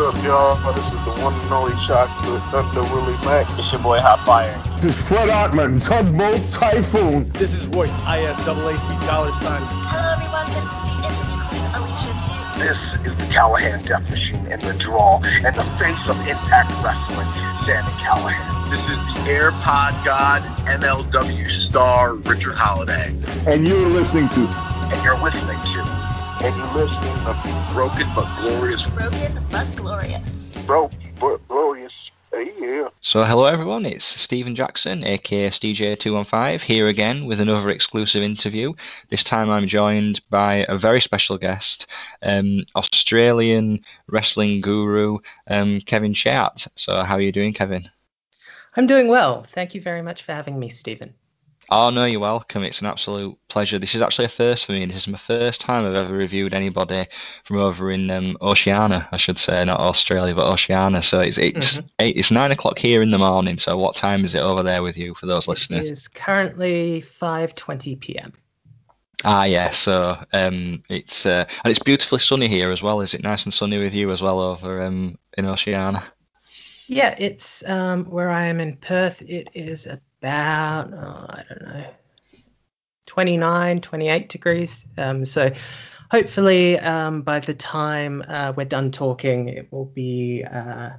up, y'all? This is the one and only chocolate Thunder Willie Mack. It's your boy Hot Fire. This is Fred Ottman, Tugboat Typhoon. This is Royce, ISAAC dollar sign. Hello, everyone. This is the interview queen, Alicia T. This is the Callihan Death Machine in the draw and the face of Impact Wrestling, Sami Callihan. This is the AirPod God, MLW star, Richard Holliday. And you're listening to. And you're listening to. And you're listening to Broken but Glorious. Broken but Glorious. Broken but Glorious. Yeah. So, hello everyone, it's Stephen Jackson, aka STJ215, here again with another exclusive interview. This time I'm joined by a very special guest, um, Australian wrestling guru um, Kevin Shat. So, how are you doing, Kevin? I'm doing well. Thank you very much for having me, Stephen. Oh no, you're welcome. It's an absolute pleasure. This is actually a first for me. This is my first time I've ever reviewed anybody from over in um, Oceania, I should say, not Australia, but Oceania. So it's it's Mhm. eight, it's nine o'clock here in the morning. So what time is it over there with you for those It listeners? is currently 5:20 p.m. Ah, yeah. So um, it's uh, and it's beautifully sunny here as well. Is it nice and sunny with you as well over um in Oceania? Yeah, it's um, where I am in Perth. It is about oh, I don't know, 29, 28 degrees. Um, so hopefully um, by the time uh, we're done talking, it will be uh,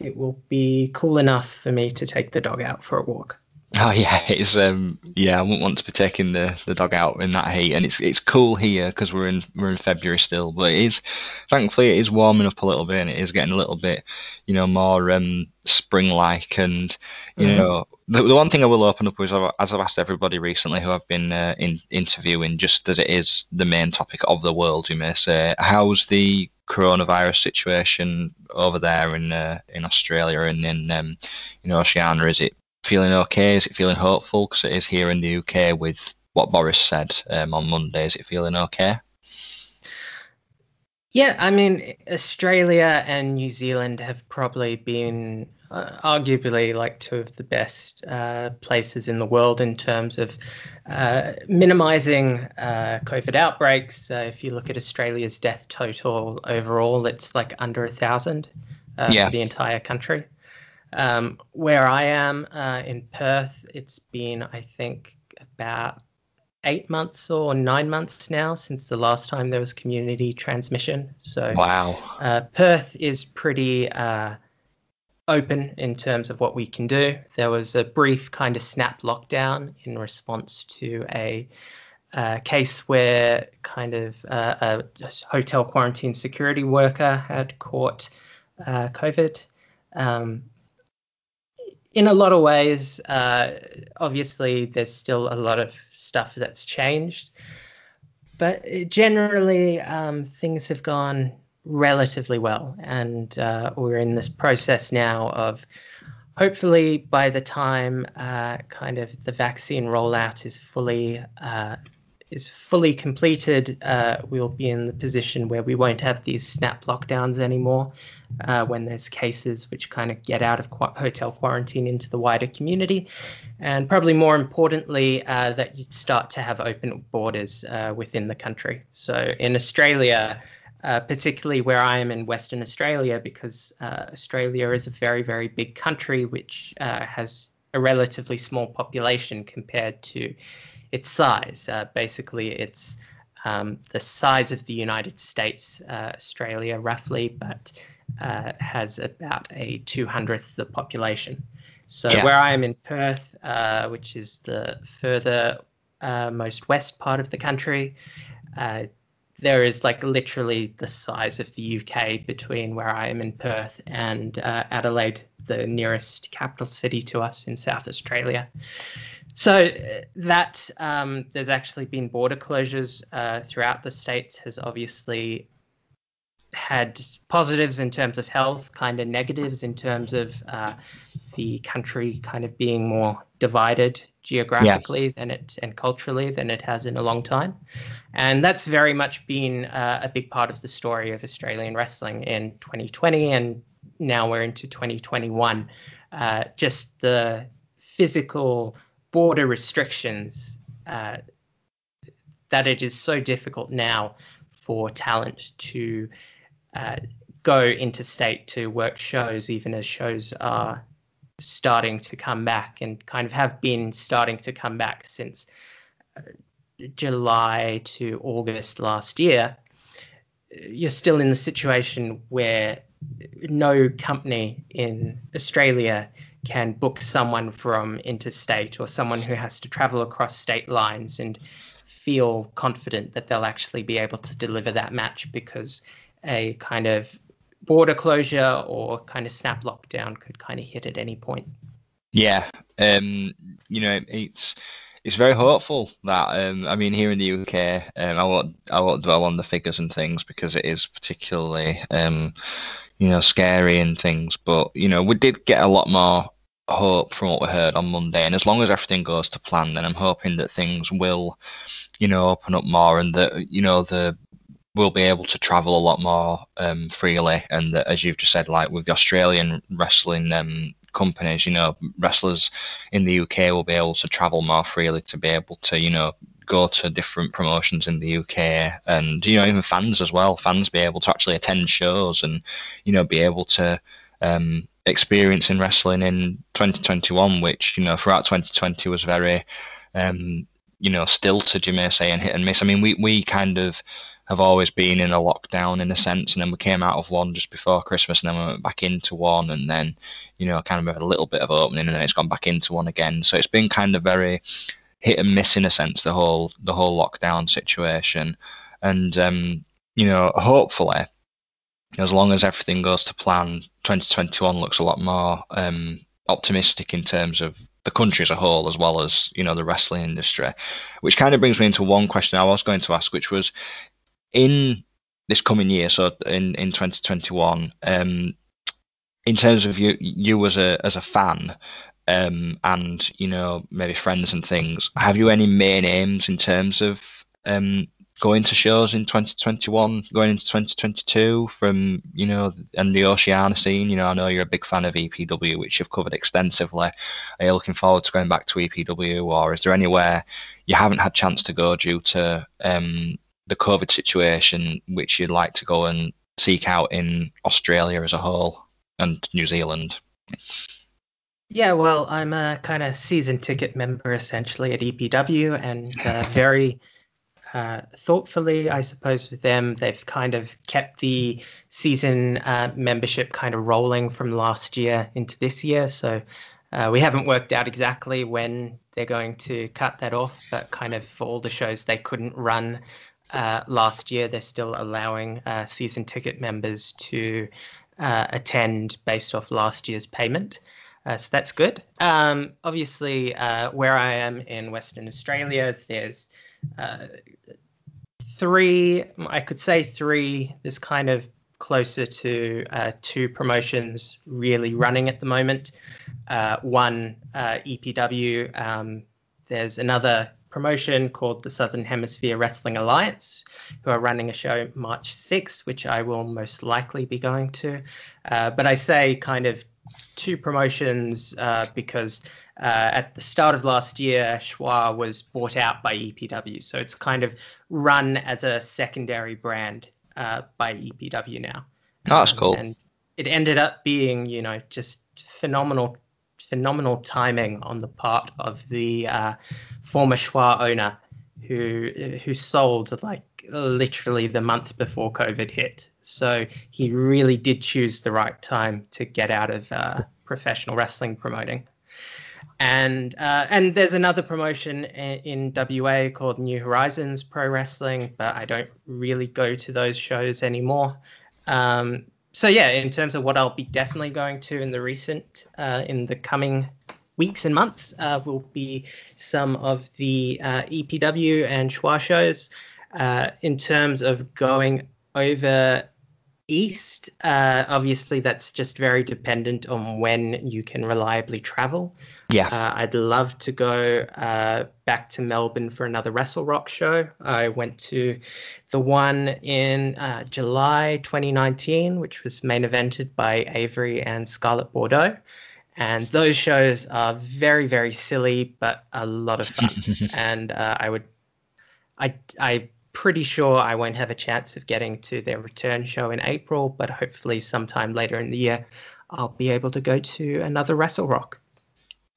it will be cool enough for me to take the dog out for a walk. Oh yeah, it's um yeah, I wouldn't want to be taking the, the dog out in that heat, and it's it's cool here because we're in we're in February still, but it is thankfully it is warming up a little bit, and it is getting a little bit you know more um spring like, and you Mhm. know the, the one thing I will open up with, as I've asked everybody recently who I've been uh, in interviewing, just as it is the main topic of the world, you may say, how's the coronavirus situation over there in uh, in Australia and in um, in Oceania? Is it feeling okay? Is it feeling hopeful? Because it is here in the UK with what Boris said um, on Monday. Is it feeling okay? Yeah, I mean, Australia and New Zealand have probably been uh, arguably like two of the best uh, places in the world in terms of uh, minimizing uh, COVID outbreaks. Uh, if you look at Australia's death total overall, it's like under a thousand uh, Yeah. for the entire country. Um, where I am uh, in Perth, it's been, I think, about eight months or nine months now since the last time there was community transmission. So Wow. uh, Perth is pretty uh, open in terms of what we can do. There was a brief kind of snap lockdown in response to a case where kind of uh, a, a hotel quarantine security worker had caught uh, COVID. Um, in a lot of ways, uh, obviously, there's still a lot of stuff that's changed. But generally, um, things have gone relatively well. And uh, we're in this process now of hopefully by the time uh, kind of the vaccine rollout is fully uh, is fully completed, uh, we'll be in the position where we won't have these snap lockdowns anymore uh, when there's cases which kind of get out of qu- hotel quarantine into the wider community. And probably more importantly, uh, that you start to have open borders within the country. So in Australia, uh, particularly where I am in Western Australia, because uh, Australia is a very, very big country which uh, has a relatively small population compared to its size. Uh, basically, it's um, the size of the United States, uh, Australia roughly, but uh, has about a 200th the population. So Yeah. where I am in Perth, uh, which is the further uh, most west part of the country, uh, there is like literally the size of the UK between where I am in Perth and uh, Adelaide, the nearest capital city to us in South Australia. So uh, that um, there's actually been border closures uh, throughout the states has obviously had positives in terms of health, kind of negatives in terms of uh, the country kind of being more divided geographically than it and culturally than it has in a long time, and that's very much been uh, a big part of the story of Australian wrestling in 2020, and now we're into 2021. Uh, just the physical border restrictions uh, that it is so difficult now for talent to uh, go interstate to work shows, even as shows are starting to come back and kind of have been starting to come back since uh, July to August last year. You're still in the situation where no company in Australia can book someone from interstate or someone who has to travel across state lines and feel confident that they'll actually be able to deliver that match because a kind of border closure or kind of snap lockdown could kind of hit at any point. Yeah, um, you know, it's it's very hopeful that um, I mean here in the UK, um, I won't I won't dwell on the figures and things because it is particularly um, you know scary and things, but you know we did get a lot more hope from what we heard on Monday, and as long as everything goes to plan, then I'm hoping that things will you know open up more and that you know the will be able to travel a lot more um, freely, and that, as you've just said, like with the Australian wrestling um, companies, you know, wrestlers in the UK will be able to travel more freely to be able to, you know, go to different promotions in the UK, and you know, even fans as well. Fans be able to actually attend shows and, you know, be able to um, experience in wrestling in 2021, which you know throughout 2020 was very, um, you know, stilted, you may say, and hit and miss. I mean, we we kind of have always been in a lockdown in a sense, and then we came out of one just before Christmas, and then we went back into one, and then you know kind of a little bit of opening, and then it's gone back into one again. So it's been kind of very hit and miss in a sense the whole the whole lockdown situation, and um, you know hopefully as long as everything goes to plan, 2021 looks a lot more um, optimistic in terms of the country as a whole, as well as you know the wrestling industry. Which kind of brings me into one question I was going to ask, which was in this coming year, so in in 2021, um, in terms of you you as a as a fan, um, and you know maybe friends and things, have you any main aims in terms of um, going to shows in 2021, going into 2022 from, you know, and the Oceania scene? You know, I know you're a big fan of EPW, which you've covered extensively. Are you looking forward to going back to EPW, or is there anywhere you haven't had chance to go due to um, the COVID situation, which you'd like to go and seek out in Australia as a whole and New Zealand? Yeah, well, I'm a kind of season ticket member essentially at EPW and uh, very uh, thoughtfully, I suppose, with them, they've kind of kept the season uh, membership kind of rolling from last year into this year. So uh, we haven't worked out exactly when they're going to cut that off, but kind of for all the shows they couldn't run uh, last year, they're still allowing uh, season ticket members to attend based off last year's payment. Uh, so that's good. Um, obviously, uh, where I am in Western Australia, there's uh, three, I could say three, there's kind of closer to uh, two promotions really running at the moment. Uh, one, EPW, um, there's another promotion called the Southern Hemisphere Wrestling Alliance, who are running a show March 6th, which I will most likely be going to. Uh, but I say kind of two promotions uh, because uh, at the start of last year, SHWA was bought out by EPW. So it's kind of run as a secondary brand uh, by EPW now. Oh, that's cool. Um, and it ended up being, you know, just phenomenal, phenomenal timing on the part of the uh, former SHWA owner who who sold like literally the month before COVID hit. So he really did choose the right time to get out of uh, professional wrestling promoting. And uh, and there's another promotion in WA called New Horizons Pro Wrestling, but I don't really go to those shows anymore. Um, so yeah, in terms of what I'll be definitely going to in the recent uh, in the coming weeks and months uh, will be some of the uh, EPW and SHWA shows. Uh, in terms of going over east, uh, obviously that's just very dependent on when you can reliably travel. Yeah. Uh, I'd love to go uh, back to Melbourne for another Wrestle Rock show. I went to the one in uh, July 2019, which was main evented by Avery and Scarlett Bordeaux. And those shows are very, very silly, but a lot of fun. and uh, I would, I, I pretty sure I won't have a chance of getting to their return show in April, but hopefully sometime later in the year I'll be able to go to another Wrestle Rock.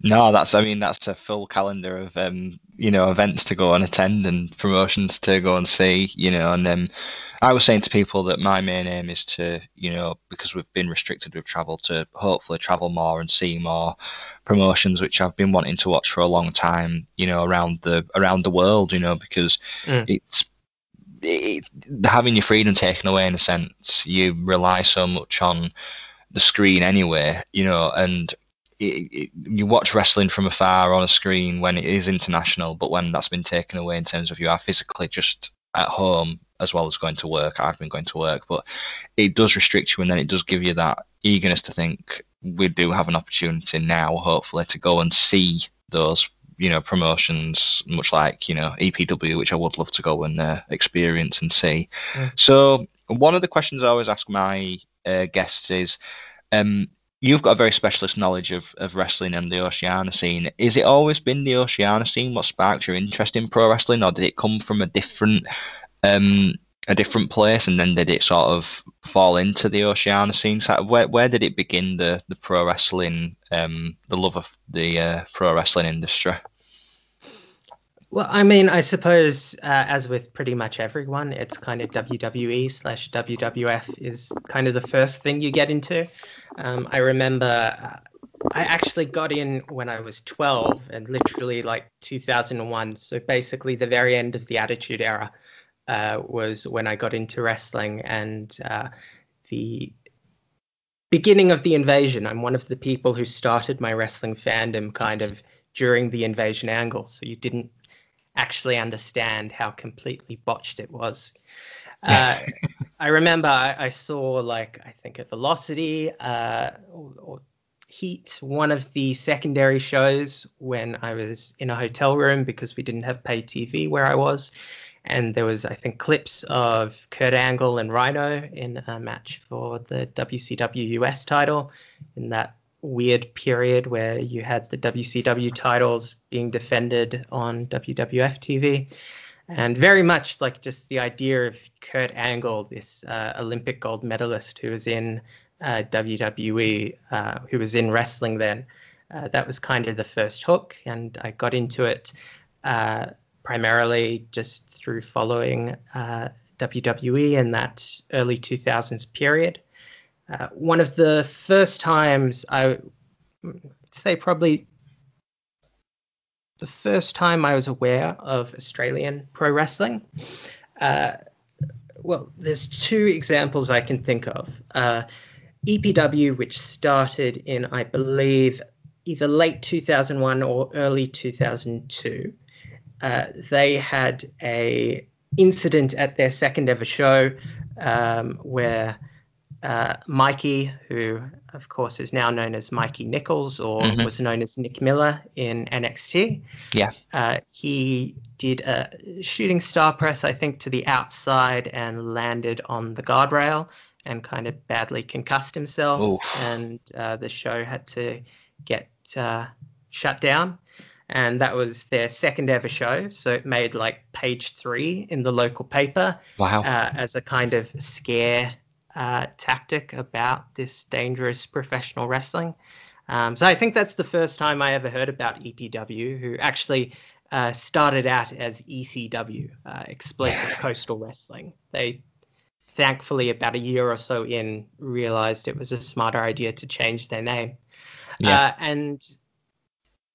No, that's I mean that's a full calendar of um, you know events to go and attend and promotions to go and see, you know, and um, I was saying to people that my main aim is to, you know, because we've been restricted with travel, to hopefully travel more and see more promotions which I've been wanting to watch for a long time, you know, around the around the world, you know, because Mm. it's it, having your freedom taken away in a sense. You rely so much on the screen anyway, you know, and it, it, you watch wrestling from afar on a screen when it is international, but when that's been taken away in terms of you are physically just at home as well as going to work. I've been going to work, but it does restrict you, and then it does give you that eagerness to think we do have an opportunity now, hopefully, to go and see those you know promotions, much like you know EPW, which I would love to go and uh, experience and see. Mm. So one of the questions I always ask my uh, guests is. Um, You've got a very specialist knowledge of, of wrestling and the Oceania scene. Is it always been the Oceania scene what sparked your interest in pro wrestling, or did it come from a different um, a different place, and then did it sort of fall into the Oceania scene? So where where did it begin the the pro wrestling, um, the love of the uh, pro wrestling industry? Well, I mean, I suppose uh, as with pretty much everyone, it's kind of WWE slash WWF is kind of the first thing you get into. Um, I remember uh, I actually got in when I was 12 and literally like 2001. So basically, the very end of the Attitude Era uh, was when I got into wrestling and uh, the beginning of the invasion. I'm one of the people who started my wrestling fandom kind of during the invasion angle. So you didn't actually understand how completely botched it was. Uh, I remember I, I, saw like I think at Velocity uh, or, or, Heat, one of the secondary shows when I was in a hotel room because we didn't have paid TV where I was, and there was I think clips of Kurt Angle and Rhino in a match for the WCW US title in that weird period where you had the WCW titles being defended on WWF TV. And very much like just the idea of Kurt Angle, this uh, Olympic gold medalist who was in uh, WWE, uh, who was in wrestling then. Uh, that was kind of the first hook. And I got into it uh, primarily just through following uh, WWE in that early 2000s period. Uh, one of the first times I say probably the first time I was aware of Australian pro wrestling. Uh, well, there's two examples I can think of. Uh, EPW, which started in, I believe, either late 2001 or early 2002. Uh, they had a incident at their second ever show um, where uh, Mikey, who of course is now known as Mikey Nicholls or mm-hmm. was known as Nick Miller in NXT. Yeah. Uh, he did a shooting star press, I think, to the outside and landed on the guardrail and kind of badly concussed himself. Oof. And uh, the show had to get uh, shut down. And that was their second ever show. So it made like page three in the local paper wow. uh, as a kind of scare uh, tactic about this dangerous professional wrestling. Um, so I think that's the first time I ever heard about EPW, who actually uh, started out as ECW, uh, Explosive Coastal Wrestling. They thankfully, about a year or so in, realized it was a smarter idea to change their name. Yeah. Uh, and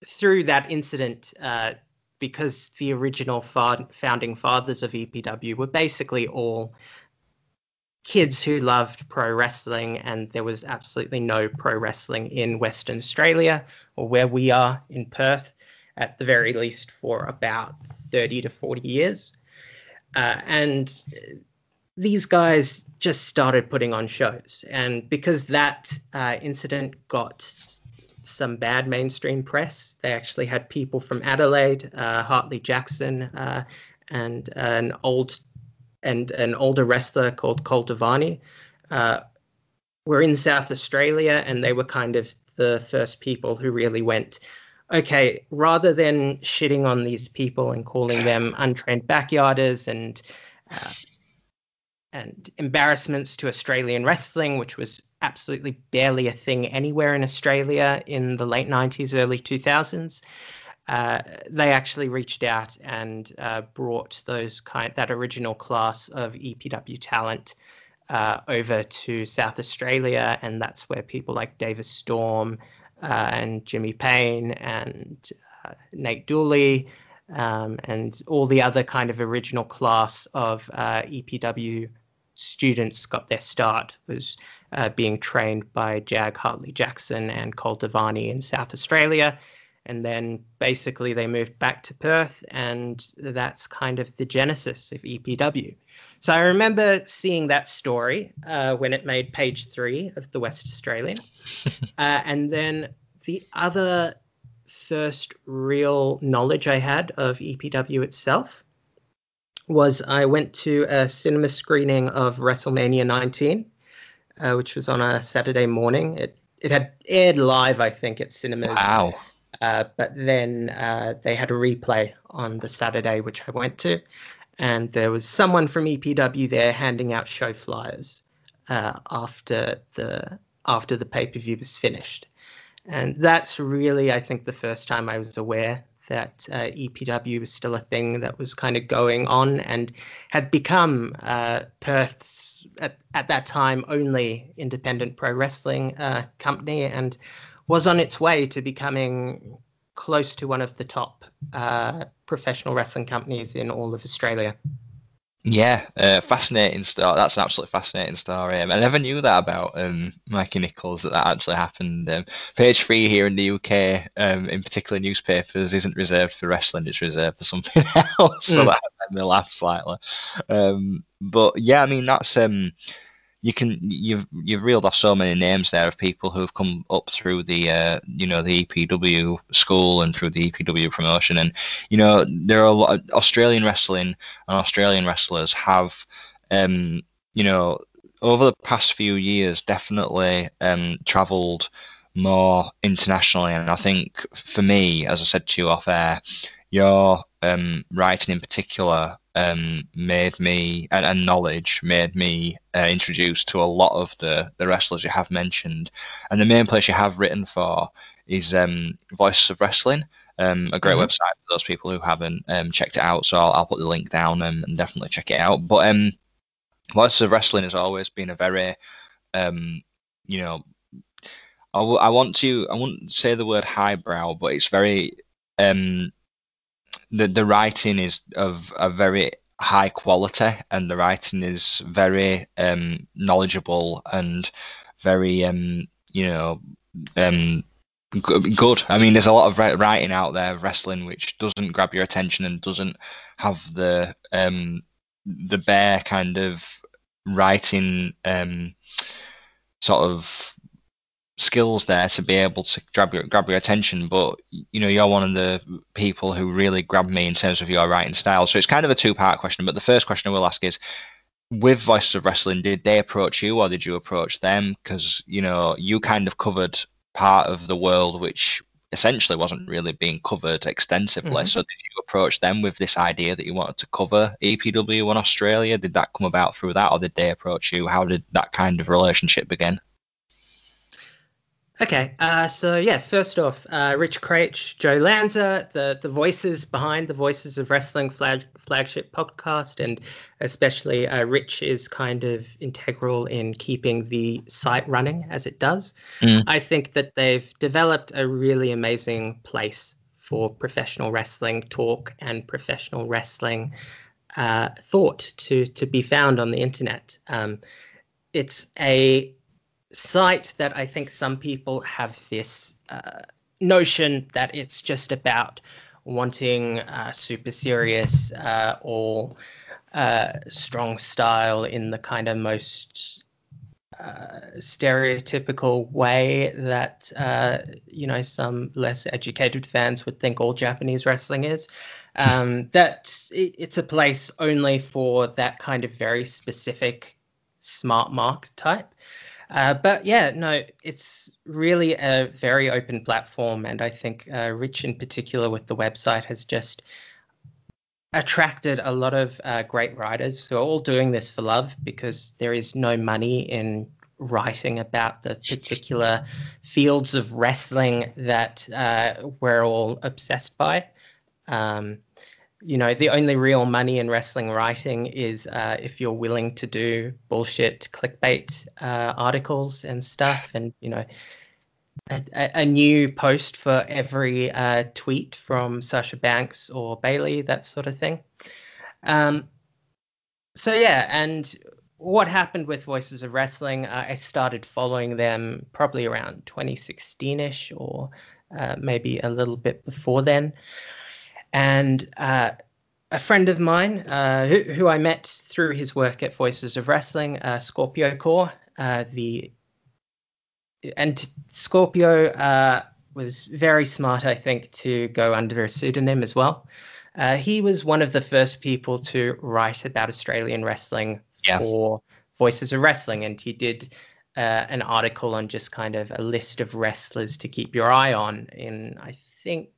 through that incident, uh, because the original fa- founding fathers of EPW were basically all kids who loved pro wrestling, and there was absolutely no pro wrestling in Western Australia or where we are in Perth, at the very least for about 30 to 40 years. Uh, and these guys just started putting on shows. And because that uh, incident got some bad mainstream press, they actually had people from Adelaide, uh, Hartley Jackson, uh, and an old and an older wrestler called Cole Devani uh, were in South Australia, and they were kind of the first people who really went, okay, rather than shitting on these people and calling them untrained backyarders and uh, and embarrassments to Australian wrestling, which was absolutely barely a thing anywhere in Australia in the late 90s, early 2000s. Uh, they actually reached out and uh, brought those kind that original class of EPW talent uh, over to South Australia, and that's where people like Davis Storm uh, and Jimmy Payne and uh, Nate Dooley um, and all the other kind of original class of uh, EPW students got their start was uh, being trained by Jag Hartley Jackson and Cole Devani in South Australia. And then basically they moved back to Perth, and that's kind of the genesis of EPW. So I remember seeing that story uh, when it made page three of the West Australian. uh, and then the other first real knowledge I had of EPW itself was I went to a cinema screening of WrestleMania 19, uh, which was on a Saturday morning. It it had aired live, I think, at cinemas. Wow. Uh, but then uh, they had a replay on the Saturday, which I went to, and there was someone from EPW there handing out show flyers uh, after the after the pay per view was finished, and that's really, I think, the first time I was aware that uh, EPW was still a thing that was kind of going on and had become uh, Perth's, at, at that time, only independent pro wrestling uh, company and was on its way to becoming close to one of the top uh, professional wrestling companies in all of Australia. Yeah, uh, fascinating story. That's an absolutely fascinating story. Um, I never knew that about um, Mikey Nicholls that that actually happened. Um, page three here in the UK, um, in particular newspapers, isn't reserved for wrestling; it's reserved for something else. so mm. that made me laugh slightly. Um, but yeah, I mean that's um, you can you've you've reeled off so many names there of people who've come up through the uh, you know the EPW school and through the EPW promotion, and you know there are a lot of Australian wrestling and Australian wrestlers have um, you know over the past few years definitely um, travelled more internationally, and I think for me, as I said to you off air, your um, writing in particular um, made me and, and, knowledge made me uh, introduced to a lot of the the wrestlers you have mentioned, and the main place you have written for is um, Voices of Wrestling. Um, a great mm-hmm. website for those people who haven't um, checked it out. So I'll, I'll put the link down and, and, definitely check it out. But um, Voices of Wrestling has always been a very, um, you know, I, w- I want to I wouldn't say the word highbrow, but it's very um, the the writing is of a very high quality, and the writing is very um, knowledgeable and very um, you know um, good. I mean, there's a lot of writing out there wrestling which doesn't grab your attention and doesn't have the um, the bare kind of writing um, sort of skills there to be able to grab your grab your attention. But you know, you're one of the people who really grabbed me in terms of your writing style. So it's kind of a two part question. But the first question I will ask is. With Voices of Wrestling, did they approach you or did you approach them? Because you know you kind of covered part of the world which essentially wasn't really being covered extensively. Mm-hmm. So did you approach them with this idea that you wanted to cover EPW in Australia? Did that come about through that, or did they approach you? How did that kind of relationship begin? Okay, uh, so yeah, first off, uh, Rich Kraetsch, Joe Lanza, the the voices behind the Voices of Wrestling flag, flagship podcast, and especially uh, Rich is kind of integral in keeping the site running as it does. Mm. I think that they've developed a really amazing place for professional wrestling talk and professional wrestling uh, thought to to be found on the internet. Um, it's a site that I think some people have this uh, notion that it's just about wanting uh, super serious uh, or uh, strong style in the kind of most uh, stereotypical way that uh, you know some less educated fans would think all Japanese wrestling is. Um, that it's a place only for that kind of very specific smart mark type. Uh, but yeah, no, it's really a very open platform, and I think uh, Rich in particular with the website has just attracted a lot of uh, great writers who are all doing this for love because there is no money in writing about the particular fields of wrestling that uh, we're all obsessed by. Um, you know, the only real money in wrestling writing is uh, if you're willing to do bullshit clickbait uh, articles and stuff, and you know, a, a new post for every uh, tweet from Sasha Banks or Bayley, that sort of thing. Um, so yeah, and what happened with Voices of Wrestling? Uh, I started following them probably around 2016ish, or uh, maybe a little bit before then. And uh, a friend of mine, uh, who, who, I met through his work at Voices of Wrestling, uh, Scorpio Core, uh, the and Scorpio uh, was very smart, I think, to go under a pseudonym as well. Uh, he was one of the first people to write about Australian wrestling yeah. for Voices of Wrestling, and he did uh, an article on just kind of a list of wrestlers to keep your eye on in, I think,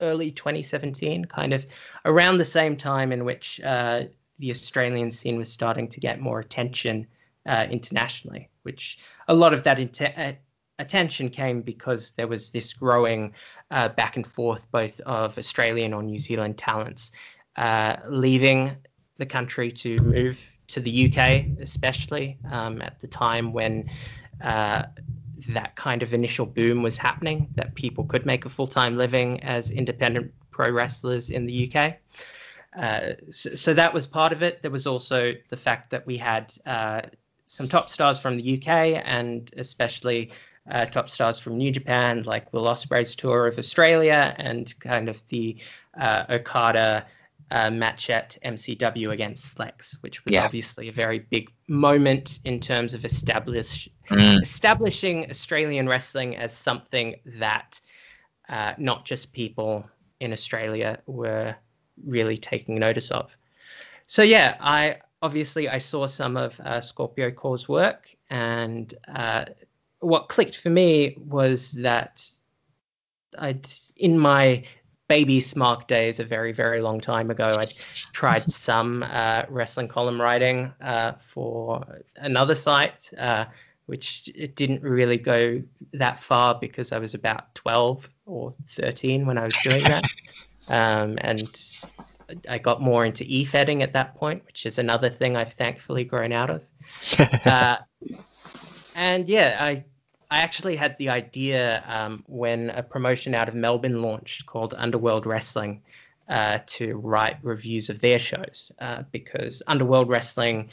early 2017, kind of around the same time in which uh, the Australian scene was starting to get more attention uh, internationally, which a lot of that uh, attention came because there was this growing uh, back and forth both of Australian or New Zealand talents uh, leaving the country to move to the UK, especially um, at the time when uh, that kind of initial boom was happening, that people could make a full time living as independent pro wrestlers in the UK. Uh, so, so, that was part of it. There was also the fact that we had uh, some top stars from the UK and especially uh, top stars from New Japan, like Will Ospreay's tour of Australia and kind of the uh, Okada uh, match at MCW against Slex, which was yeah. obviously a very big moment in terms of establish, mm. establishing Australian wrestling as something that uh, not just people in Australia were really taking notice of. So yeah, I obviously I saw some of uh, Scorpio Core's work, and uh, what clicked for me was that I'd in my baby smark days a very very long time ago i'd tried some uh, wrestling column writing uh, for another site uh, which it didn't really go that far because i was about 12 or 13 when i was doing that um, and I got more into e-fedding at that point, which is another thing I've thankfully grown out of. uh, and yeah, I I actually had the idea um, when a promotion out of Melbourne launched called Underworld Wrestling uh, to write reviews of their shows uh, because Underworld Wrestling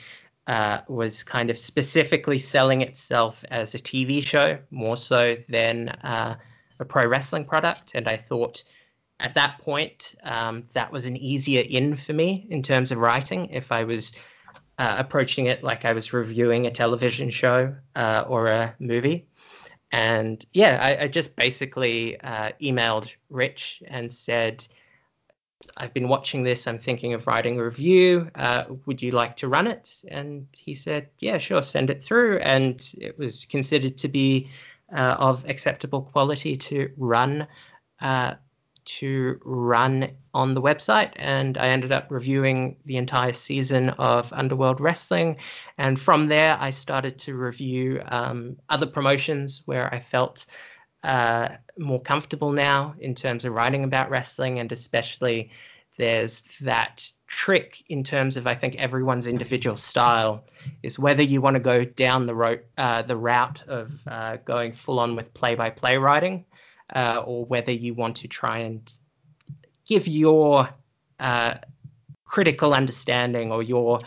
uh, was kind of specifically selling itself as a TV show more so than uh, a pro wrestling product, and I thought at that point, um, that was an easier in for me in terms of writing. If I was uh, approaching it like I was reviewing a television show uh, or a movie. And yeah, I, I just basically uh, emailed Rich and said, I've been watching this. I'm thinking of writing a review. Uh, would you like to run it? And he said, Yeah, sure, send it through. And it was considered to be uh, of acceptable quality to run uh, to run on the website, and I ended up reviewing the entire season of Underworld Wrestling. And from there, I started to review um, other promotions where I felt uh, more comfortable now in terms of writing about wrestling, and especially there's that trick in terms of I think everyone's individual style is whether you want to go down the route uh, the route of uh, going full on with play by play writing uh, or whether you want to try and give your uh, critical understanding or your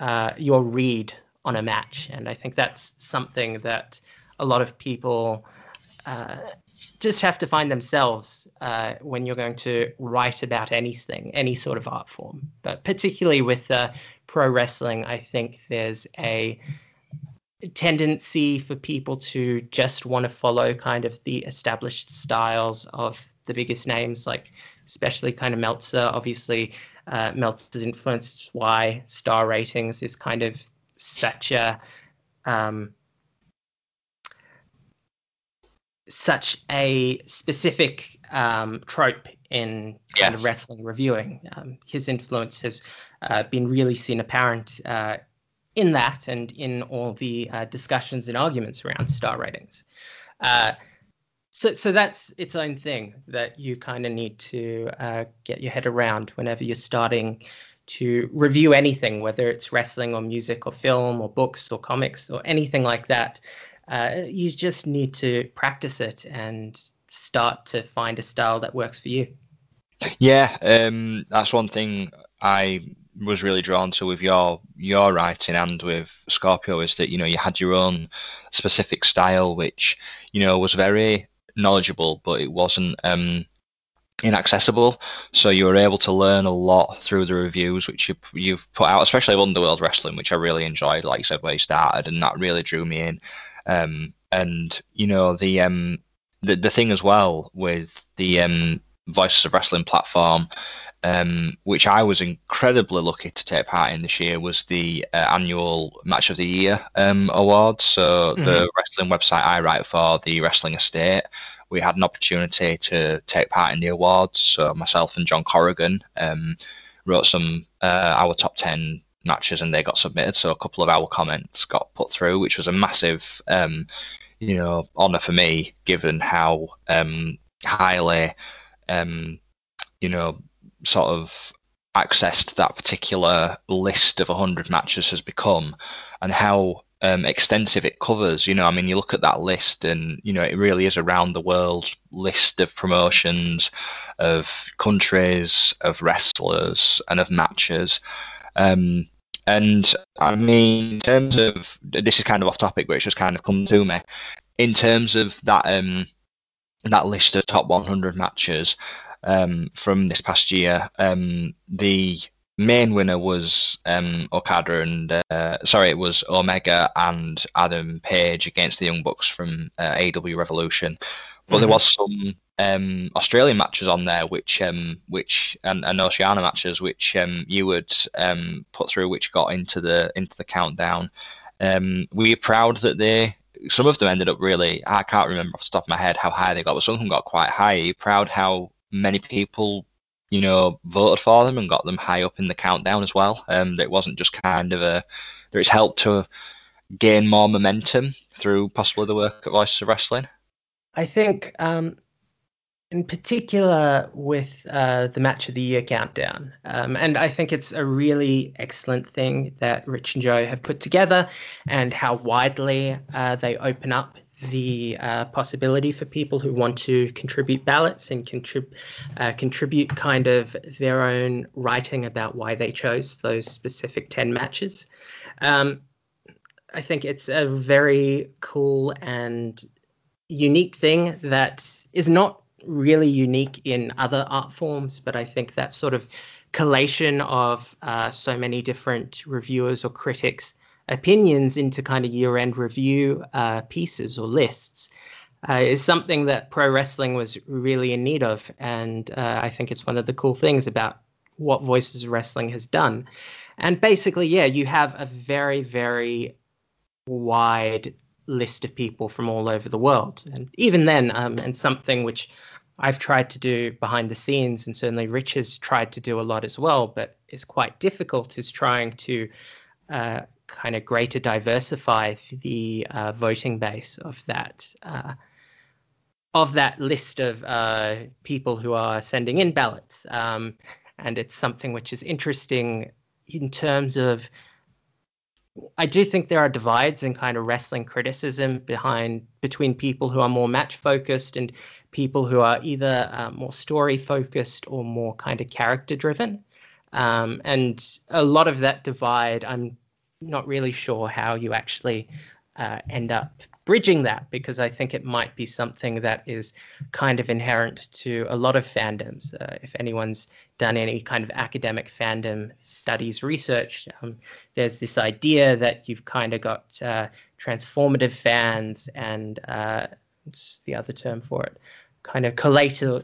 uh, your read on a match. And I think that's something that a lot of people uh, just have to find themselves uh, when you're going to write about anything, any sort of art form. But particularly with uh, pro wrestling, I think there's a tendency for people to just want to follow kind of the established styles of the biggest names, like especially kind of Meltzer. Obviously, uh, Meltzer's influence is why star ratings is kind of such a um, such a specific um, trope in kind Yeah. of wrestling reviewing. Um, his influence has uh, been really seen apparent uh, in that and in all the uh, discussions and arguments around star ratings. Uh, so, so that's its own thing that you kind of need to uh, get your head around whenever you're starting to review anything, whether it's wrestling or music or film or books or comics or anything like that. Uh, you just need to practice it and start to find a style that works for you. Yeah, um, that's one thing I was really drawn to with your your writing and with Scorpio is that you know you had your own specific style, which you know was very knowledgeable, but it wasn't um, inaccessible. So you were able to learn a lot through the reviews which you you've put out, especially of Underworld Wrestling, which I really enjoyed. Like you said, where you started, and that really drew me in. Um, and you know the um the the thing as well with the um Voices of Wrestling platform, um, which I was incredibly lucky to take part in this year, was the uh, annual Match of the Year um, awards. So the wrestling website I write for, the Wrestling Estate, we had an opportunity to take part in the awards. So myself and John Corrigan um, wrote some uh, our top ten matches, and they got submitted. So a couple of our comments got put through, which was a massive. Um, you know, honor for me, given how um, highly um, you know, sort of accessed that particular list of 100 matches has become and how um, extensive it covers. You know, I mean, you look at that list and, you know, it really is around the world list of promotions, of countries, of wrestlers, and of matches. Um, and I mean, in terms of this is kind of off topic, it's just kind of come to me. In terms of that, um, that list of top 100 matches um, from this past year, um, the main winner was um, Okada and uh, sorry, it was Omega and Adam Page against the Young Bucks from uh, AEW Revolution. But there Mhm. was some um, Australian matches on there, which um, which and, and Oceania matches, which um, you would um, put through, which got into the into the countdown. Um, were you proud that they? Some of them ended up really. I can't remember off the top of my head how high they got, but some of them got quite high. Are you proud how many people, you know, voted for them and got them high up in the countdown as well? Um, it wasn't just kind of a. That it's helped to gain more momentum through possibly the work at Voices of Wrestling. I think, um, in particular, with uh, the match of the year countdown, um, and I think it's a really excellent thing that Rich and Joe have put together, and how widely uh, they open up the uh, possibility for people who want to contribute ballots and contrib- uh, contribute kind of their own writing about why they chose those specific 10 matches. Um, I think it's a very cool and unique thing that is not really unique in other art forms, but I think that sort of collation of uh, so many different reviewers or critics' opinions into kind of year end review uh, pieces or lists. Uh, is something that pro wrestling was really in need of, and uh, I think it's one of the cool things about what Voices of Wrestling has done. And basically, yeah, you have a very, very wide list of people from all over the world. And even then, um, and something which I've tried to do behind the scenes, and certainly Rich has tried to do a lot as well, but it's quite difficult, is trying to uh, kind of greater diversify the uh, voting base of that. Uh, of that list of uh, people who are sending in ballots, um, and it's something which is interesting in terms of I do think there are divides in kind of wrestling criticism behind between people who are more match focused and people who are either uh, more story focused or more kind of character driven. Um, and a lot of that divide, I'm not really sure how you actually uh, end up bridging that because I think it might be something that is kind of inherent to a lot of fandoms. Uh, if anyone's done any kind of academic fandom studies research, um, there's this idea that you've kind of got uh, transformative fans and uh, what's the other term for it? Kind of collating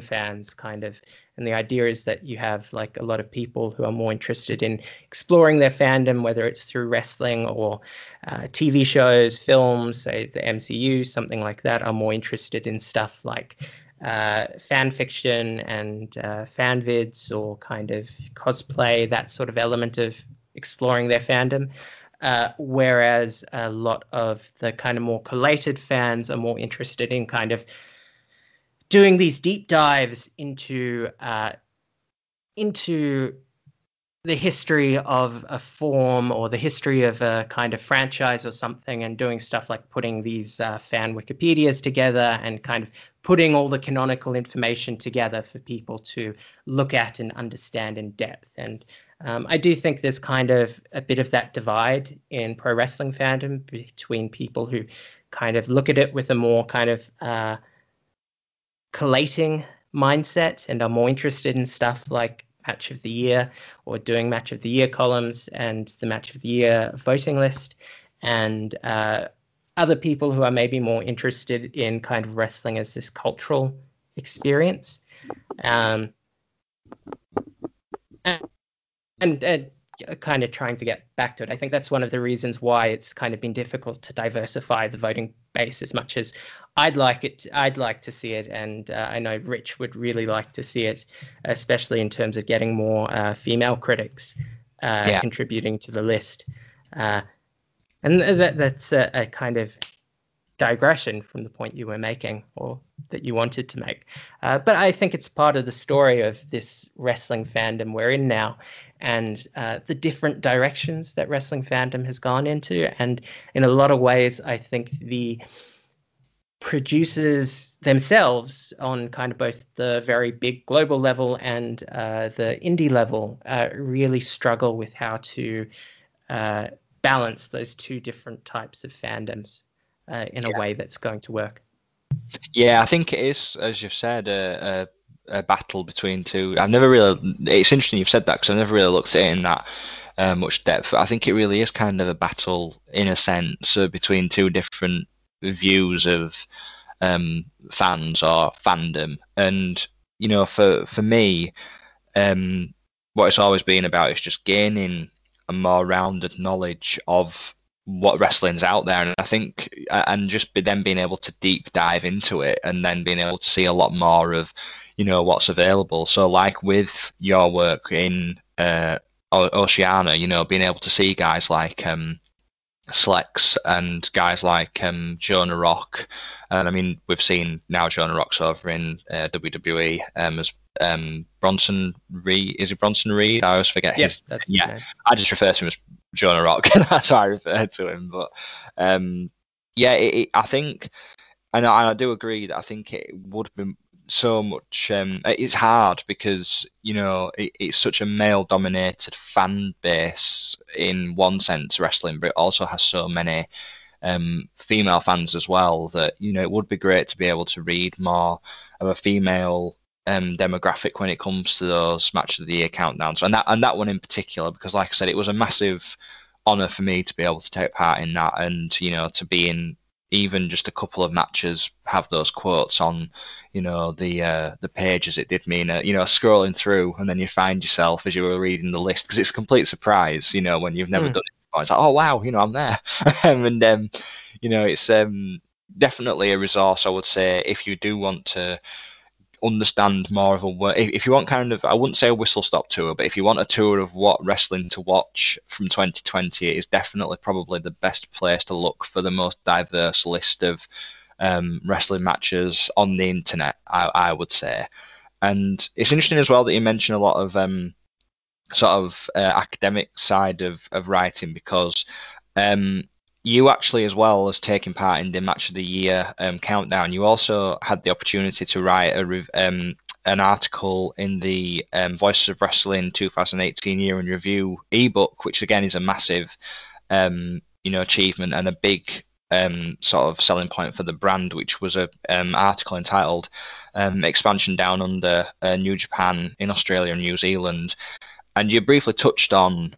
fans kind of and the idea is that you have like a lot of people who are more interested in exploring their fandom whether it's through wrestling or uh, tv shows films say the mcu something like that are more interested in stuff like uh, fan fiction and uh, fan vids or kind of cosplay that sort of element of exploring their fandom. Uh, whereas a lot of the kind of more collated fans are more interested in kind of doing these deep dives into uh, into the history of a form or the history of a kind of franchise or something and doing stuff like putting these uh, fan wikipedias together and kind of putting all the canonical information together for people to look at and understand in depth. And um, I do think there's kind of a bit of that divide in pro wrestling fandom between people who kind of look at it with a more kind of uh, collating mindset and are more interested in stuff like match of the year or doing match of the year columns and the match of the year voting list and uh, other people who are maybe more interested in kind of wrestling as this cultural experience. Um, and, and, and kind of trying to get back to it. I think that's one of the reasons why it's kind of been difficult to diversify the voting base as much as I'd like it. I'd like to see it, and uh, I know Rich would really like to see it, especially in terms of getting more uh, female critics uh, yeah. contributing to the list. Uh, and that, that's a, a kind of digression from the point you were making or that you wanted to make. Uh, but I think it's part of the story of this wrestling fandom we're in now and uh, the different directions that wrestling fandom has gone into. And in a lot of ways, I think the producers themselves on kind of both the very big global level and uh, the indie level uh, really struggle with how to uh, balance those two different types of fandoms uh, in yeah. a way that's going to work. Yeah, I think it is, as you've said, a, a, battle between two. I've never really. It's interesting you've said that because I've never really looked at it in that uh, much depth. I think it really is kind of a battle, in a sense, uh, between two different views of um, fans or fandom. And you know, for for me, um, what it's always been about is just gaining a more rounded knowledge of what wrestling's out there and i think and just then being able to deep dive into it and then being able to see a lot more of you know what's available so like with your work in uh, oceania you know being able to see guys like um Slex and guys like um, Jonah Rock, and I mean we've seen now Jonah Rock's over in uh, WWE um, as um, Bronson Reed. Is it Bronson Reed? I always forget yes, his. yeah, I just refer to him as Jonah Rock. That's how I refer to him. But um, yeah, it, it, I think, and I, and I, do agree that I think it would be so much. Um, it's hard because you know it, it's such a male-dominated fan base in one sense, wrestling, but it also has so many. Um, female fans as well that you know it would be great to be able to read more of a female um, demographic when it comes to those match of the year countdowns, and that and that one in particular, because like I said, it was a massive honor for me to be able to take part in that, and you know to be in even just a couple of matches, have those quotes on, you know, the uh, the pages. It did mean, uh, you know, scrolling through, and then you find yourself as you were reading the list because it's a complete surprise, you know, when you've never mm. done it before. It's like, oh wow, you know, I'm there, and um, you know, it's um, definitely a resource. I would say if you do want to understand more of a if, if you want kind of I wouldn't say a whistle stop tour, but if you want a tour of what wrestling to watch from 2020, it is definitely probably the best place to look for the most diverse list of um, wrestling matches on the internet. I, I, would say, and it's interesting as well that you mention a lot of um, sort of uh, academic side of, of writing because um, you actually, as well as taking part in the match of the year um, countdown, you also had the opportunity to write a um, an article in the um, Voices of Wrestling 2018 Year in Review ebook, which again is a massive, um, you know, achievement and a big um, sort of selling point for the brand, which was a um, article entitled "Expansion Down Under uh, New Japan in Australia and New Zealand," and you briefly touched on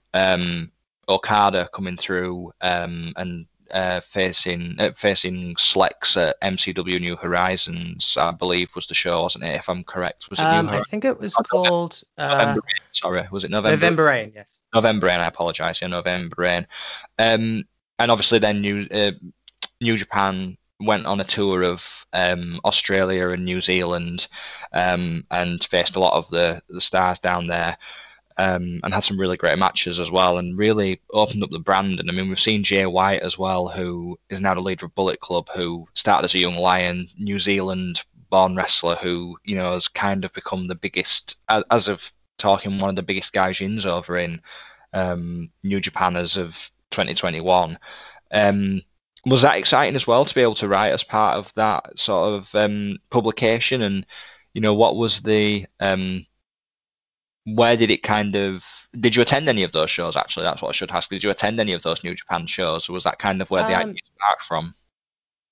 Okada coming through um, and uh, facing uh, facing Slex at MCW New Horizons, I believe was the show, wasn't it? If I'm correct, was it Um, I think it was Oh, called uh, November Rain, sorry, was it November? November Rain. Yes. November Rain. I apologise. Yeah, November Rain. Um, and obviously then New uh, New Japan went on a tour of um, Australia and New Zealand, um, and faced a lot of the the stars down there. Um, and had some really great matches as well, and really opened up the brand. And I mean, we've seen Jay White as well, who is now the leader of Bullet Club, who started as a young lion, New Zealand born wrestler, who you know has kind of become the biggest, as, of talking, one of the biggest gaijins over in um, New Japan as of 2021. Um, was that exciting as well to be able to write as part of that sort of um, publication? And you know, what was the um, where did it kind of did you attend any of those shows? Actually, that's what I should ask. Did you attend any of those New Japan shows? Or was that kind of where the Um, idea sparked from?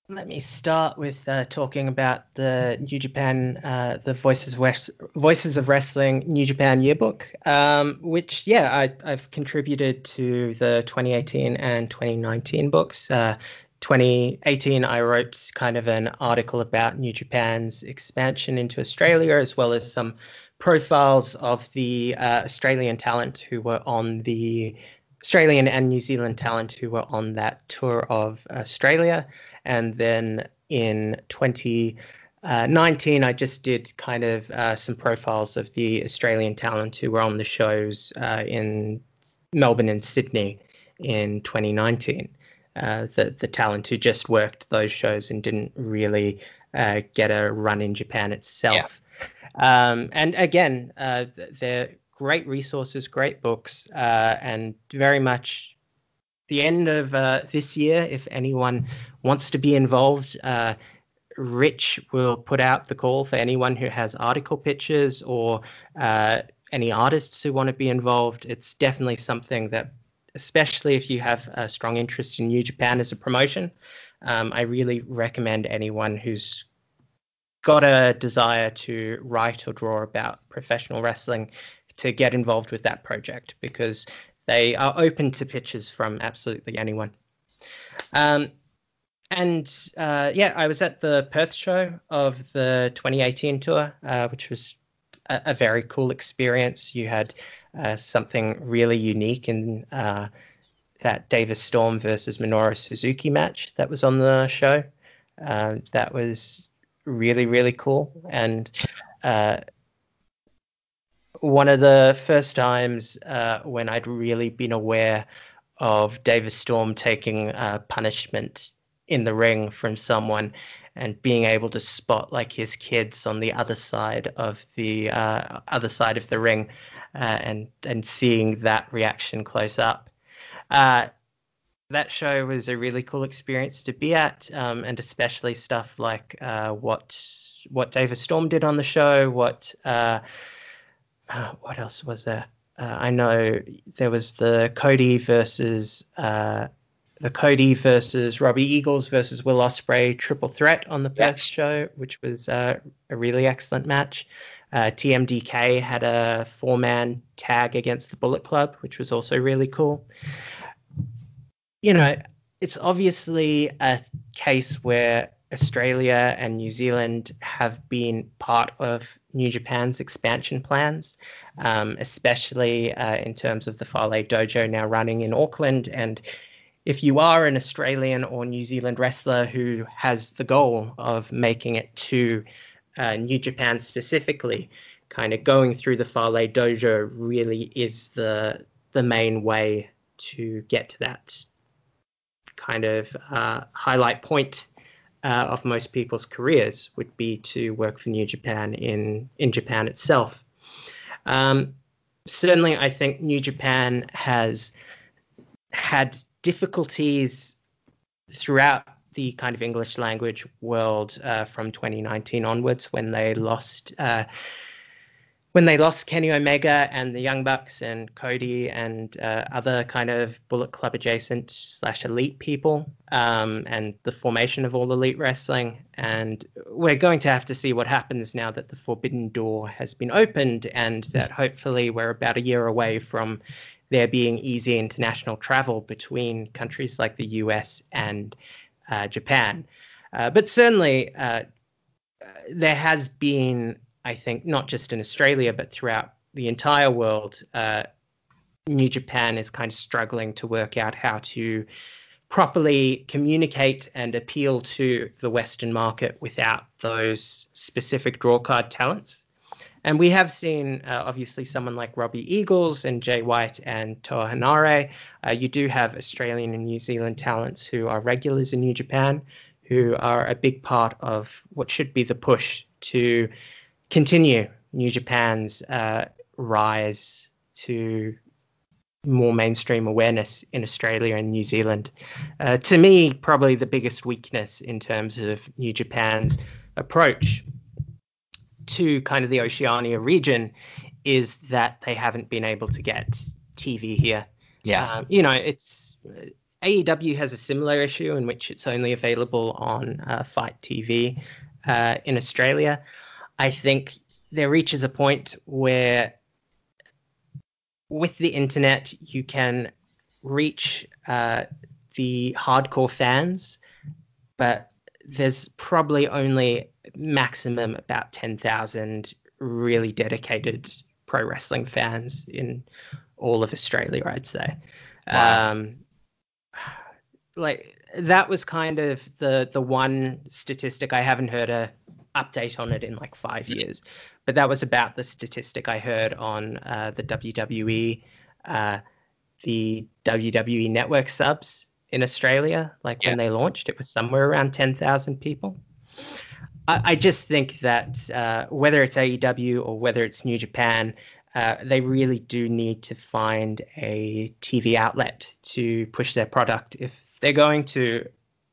Let me start with uh, talking about the New Japan, uh, the Voices West, Voices of Wrestling New Japan Yearbook, um, which yeah, I, I've contributed to the 2018 and 2019 books. Uh, 2018, I wrote kind of an article about New Japan's expansion into Australia, as well as some profiles of the uh, Australian talent who were on the Australian and New Zealand talent who were on that tour of Australia. And then in 2019, I just did kind of uh, some profiles of the Australian talent who were on the shows uh, in Melbourne and Sydney in 2019. Uh, the the talent who just worked those shows and didn't really uh, get a run in Japan itself. Um, and again, uh, they're great resources, great books, uh, and very much the end of uh, this year. If anyone wants to be involved, uh, Rich will put out the call for anyone who has article pitches or uh, any artists who want to be involved. It's definitely something that, especially if you have a strong interest in New Japan as a promotion, um, I really recommend anyone who's got a desire to write or draw about professional wrestling to get involved with that project because they are open to pitches from absolutely anyone. Um, and uh, yeah, I was at the Perth show of the 2018 tour, uh, which was a, a, very cool experience. You had uh, something really unique in uh, that Davis Storm versus Minoru Suzuki match that was on the show. Uh, that was really, really cool. And uh, one of the first times uh, when I'd really been aware of Davis Storm taking uh, punishment in the ring from someone and being able to spot like his kids on the other side of the uh, other side of the ring uh, and and seeing that reaction close up. Uh, that show was a really cool experience to be at, um, and especially stuff like uh, what what Davis Storm did on the show, what uh, what else was there? Uh, I know there was the Cody versus uh, the Cody versus Robbie Eagles versus Will Ospreay triple threat on the Perth Yes. show, which was uh, a really excellent match. Uh, TMDK had a four man tag against the Bullet Club, which was also really cool. You know, it's obviously a case where Australia and New Zealand have been part of New Japan's expansion plans, um, especially uh, in terms of the Fale Dojo now running in Auckland. And if you are an Australian or New Zealand wrestler who has the goal of making it to uh, New Japan specifically, kind of going through the Fale Dojo really is the the main way to get to that kind of uh, highlight point uh, of most people's careers would be to work for New Japan in in Japan itself. Um, certainly, I think New Japan has had difficulties throughout the kind of English language world uh, from 2019 onwards when they lost uh, when they lost Kenny Omega and the Young Bucks and Cody and uh, other kind of Bullet Club adjacent slash elite people um, and the formation of all elite wrestling. And we're going to have to see what happens now that the Forbidden Door has been opened and that hopefully we're about a year away from there being easy international travel between countries like the US and uh, Japan. Uh, but certainly, uh, there has been, I think, not just in Australia, but throughout the entire world, uh, New Japan is kind of struggling to work out how to properly communicate and appeal to the Western market without those specific drawcard talents. And we have seen, uh, obviously, someone like Robbie Eagles and Jay White and Toa Henare. Uh, you do have Australian and New Zealand talents who are regulars in New Japan, who are a big part of what should be the push to continue New Japan's uh, rise to more mainstream awareness in Australia and New Zealand. Uh, to me, probably the biggest weakness in terms of New Japan's approach to kind of the Oceania region is that they haven't been able to get TV here. Yeah. Um, you know, it's AEW has a similar issue in which it's only available on uh, FITE TV uh, in Australia. I think there reaches a point where with the internet, you can reach uh, the hardcore fans, but there's probably only maximum about 10,000 really dedicated pro wrestling fans in all of Australia, I'd say. Wow. Um, like that was kind of the the one statistic I haven't heard a update on it in like five years, but that was about the statistic I heard on uh, the WWE, uh, the WWE network subs in Australia. Like yeah. when they launched, it was somewhere around ten thousand people. I, I, just think that uh, whether it's AEW or whether it's New Japan, uh, they really do need to find a TV outlet to push their product if they're going to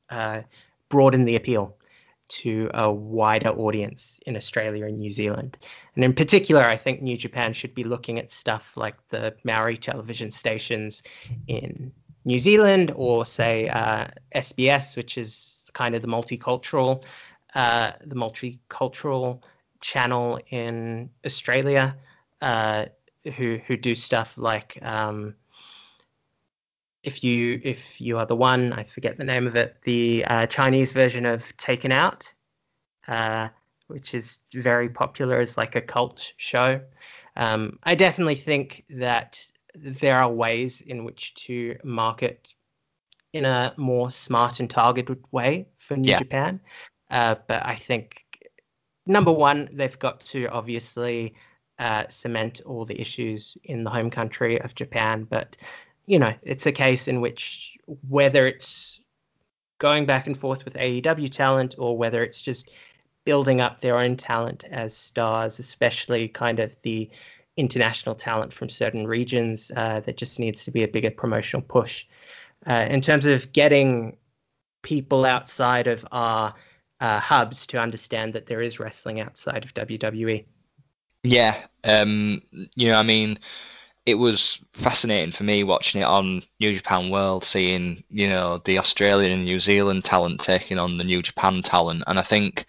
uh, broaden the appeal to a wider audience in Australia and New Zealand. And in particular, I think New Japan should be looking at stuff like the Maori television stations in New Zealand or, say, uh, SBS, which is kind of the multicultural, uh, the multicultural channel in Australia, uh, who who do stuff like um, if you if you are the one, I forget the name of it, the uh, Chinese version of Taken Out, uh, which is very popular as like a cult show. Um, I definitely think that there are ways in which to market in a more smart and targeted way for New yeah. Japan. Uh, but I think number one, they've got to obviously uh, cement all the issues in the home country of Japan, but you know, it's a case in which whether it's going back and forth with AEW talent or whether it's just building up their own talent as stars, especially kind of the international talent from certain regions, uh, that just needs to be a bigger promotional push. Uh, in terms of getting people outside of our uh, hubs to understand that there is wrestling outside of WWE. Yeah, um, you know, I mean, it was fascinating for me watching it on New Japan World, seeing you know the Australian and New Zealand talent taking on the New Japan talent, and I think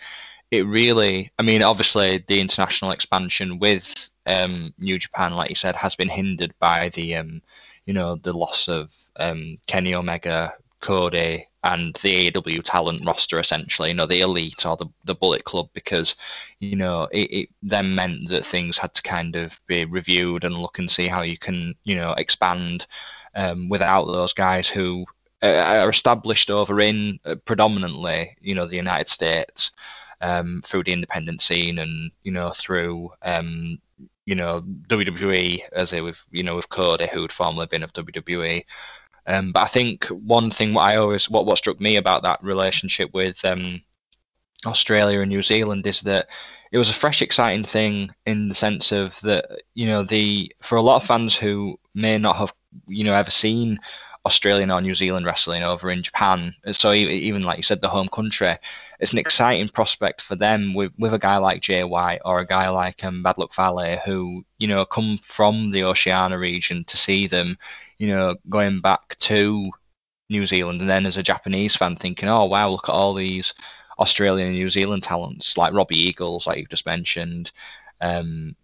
it really, I mean, obviously the international expansion with um, New Japan, like you said, has been hindered by the um, you know the loss of um, Kenny Omega, Cody, and the AEW talent roster essentially, you know, the elite or the, the Bullet Club, because, you know, it, it then meant that things had to kind of be reviewed and look and see how you can, you know, expand um, without those guys who uh, are established over in uh, predominantly, you know, the United States um, through the independent scene and, you know, through, um, you know, WWE, as it with, you know, with Cody, who'd formerly been of WWE. Um, but I think one thing what I always what what struck me about that relationship with um, Australia and New Zealand is that it was a fresh, exciting thing in the sense of that you know the for a lot of fans who may not have you know ever seen Australian or New Zealand wrestling over in Japan. So even like you said, the home country, it's an exciting prospect for them with, with a guy like Jay White or a guy like um, Bad Luck Fale who you know come from the Oceania region to see them, you know, going back to New Zealand and then as a Japanese fan thinking, oh wow, look at all these Australian and New Zealand talents like Robbie Eagles, like you've just mentioned. Um,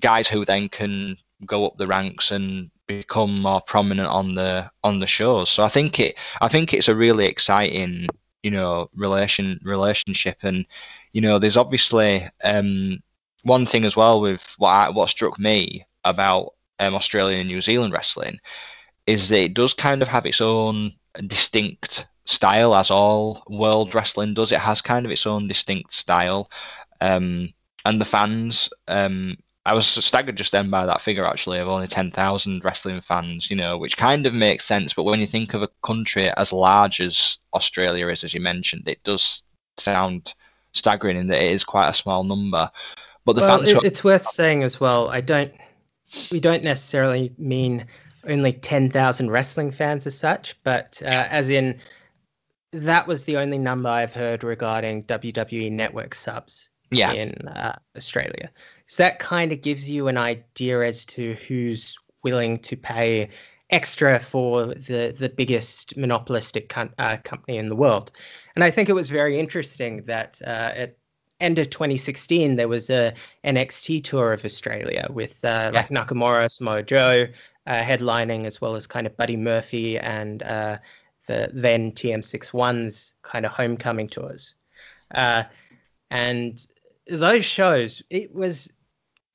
guys who then can go up the ranks and become more prominent on the on the shows. So I think it I think it's a really exciting you know relation relationship and you know there's obviously um, one thing as well with what I, what struck me about um, Australian and New Zealand wrestling is that it does kind of have its own distinct style as all world wrestling does. It has kind of its own distinct style. Um, and the fans um, I was staggered just then by that figure actually of only 10,000 wrestling fans, you know, which kind of makes sense. But when you think of a country as large as Australia is, as you mentioned, it does sound staggering in that it is quite a small number. But the well, fans. it, it's worth saying as well. I don't. We don't necessarily mean only 10,000 wrestling fans as such, but uh, as in that was the only number I've heard regarding WWE Network subs yeah. in uh, Australia. So that kind of gives you an idea as to who's willing to pay extra for the the biggest monopolistic com- uh, company in the world. And I think it was very interesting that uh, at end of 2016 there was a NXT tour of Australia with uh, like Nakamura, Samoa Joe headlining, as well as kind of Buddy Murphy and uh, the then TM61's kind of homecoming tours. Uh, and those shows, it was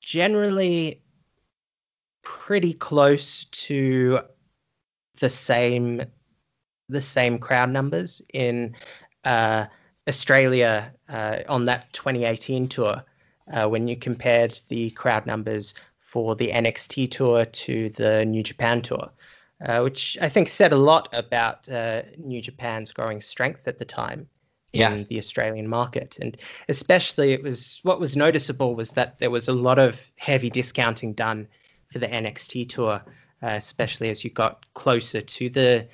generally pretty close to the same the same crowd numbers in uh, Australia uh, on that 2018 tour uh, when you compared the crowd numbers for the NXT tour to the New Japan tour, uh, which I think said a lot about uh, New Japan's growing strength at the time Yeah. in the Australian market. And especially, it was what was noticeable was that there was a lot of heavy discounting done for the NXT tour, uh, especially as you got closer to the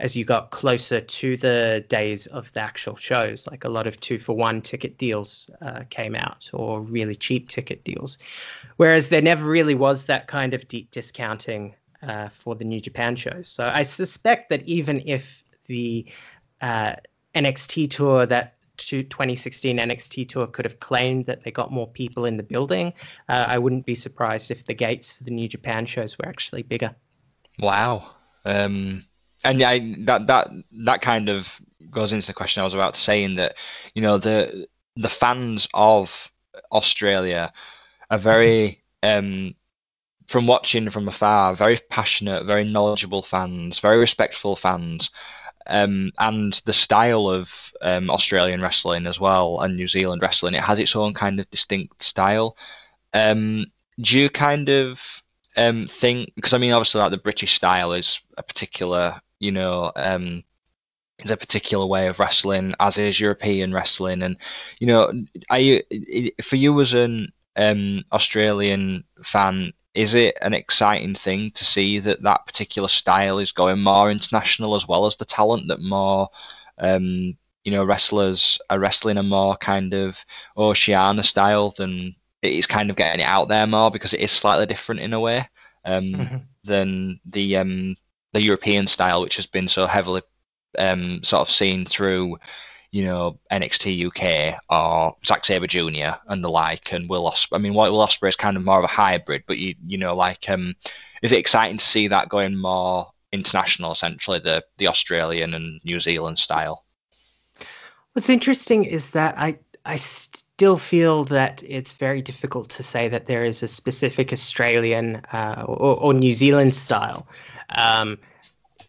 as you got closer to the days of the actual shows. Like a lot of two for one ticket deals uh, came out, or really cheap ticket deals, whereas there never really was that kind of deep discounting uh, for the New Japan shows. So I suspect that even if the uh, NXT tour that 2016 NXT tour could have claimed that they got more people in the building. Uh, I wouldn't be surprised if the gates for the New Japan shows were actually bigger. Wow. Um, and yeah, that that that kind of goes into the question I was about to say in that you know the the fans of Australia are very um, from watching from afar, very passionate, very knowledgeable fans, very respectful fans. Um, and the style of um, Australian wrestling as well and New Zealand wrestling, it has its own kind of distinct style. Um, do you kind of um, think because I mean obviously like the British style is a particular you know um, is a particular way of wrestling as is European wrestling and you know are you for you as an um, Australian fan is it an exciting thing to see that that particular style is going more international as well as the talent that more um, you know wrestlers are wrestling a more kind of Oceania style than it's kind of getting it out there more because it is slightly different in a way um, Mhm. than the um, the European style, which has been so heavily um, sort of seen through, you know, NXT UK or Zack Sabre Jr. and the like, and Will Ospreay. I mean, Will Ospreay is kind of more of a hybrid, but you you know, like, um, is it exciting to see that going more international, essentially the the Australian and New Zealand style? What's interesting is that I I still feel that it's very difficult to say that there is a specific Australian uh, or, or New Zealand style. Um,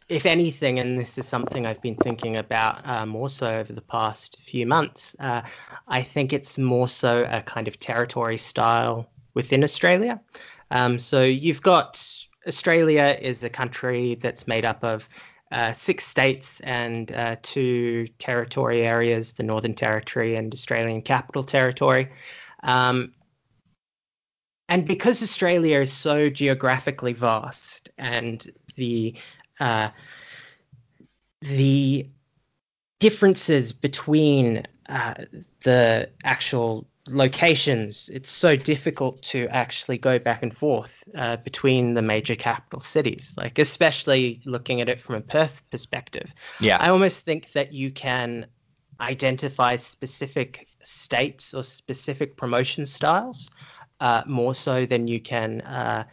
if anything, and this is something I've been thinking about uh, more so over the past few months, uh, I think it's more so a kind of territory style within Australia. Um, so you've got Australia is a country that's made up of uh, six states and uh, two territory areas, the Northern Territory and Australian Capital Territory. Um, and because Australia is so geographically vast and the uh, the differences between uh, the actual locations, it's so difficult to actually go back and forth uh, between the major capital cities. Like, especially looking at it from a Perth perspective, Yeah, I almost think that you can identify specific states or specific promotion styles uh, more so than you can uh,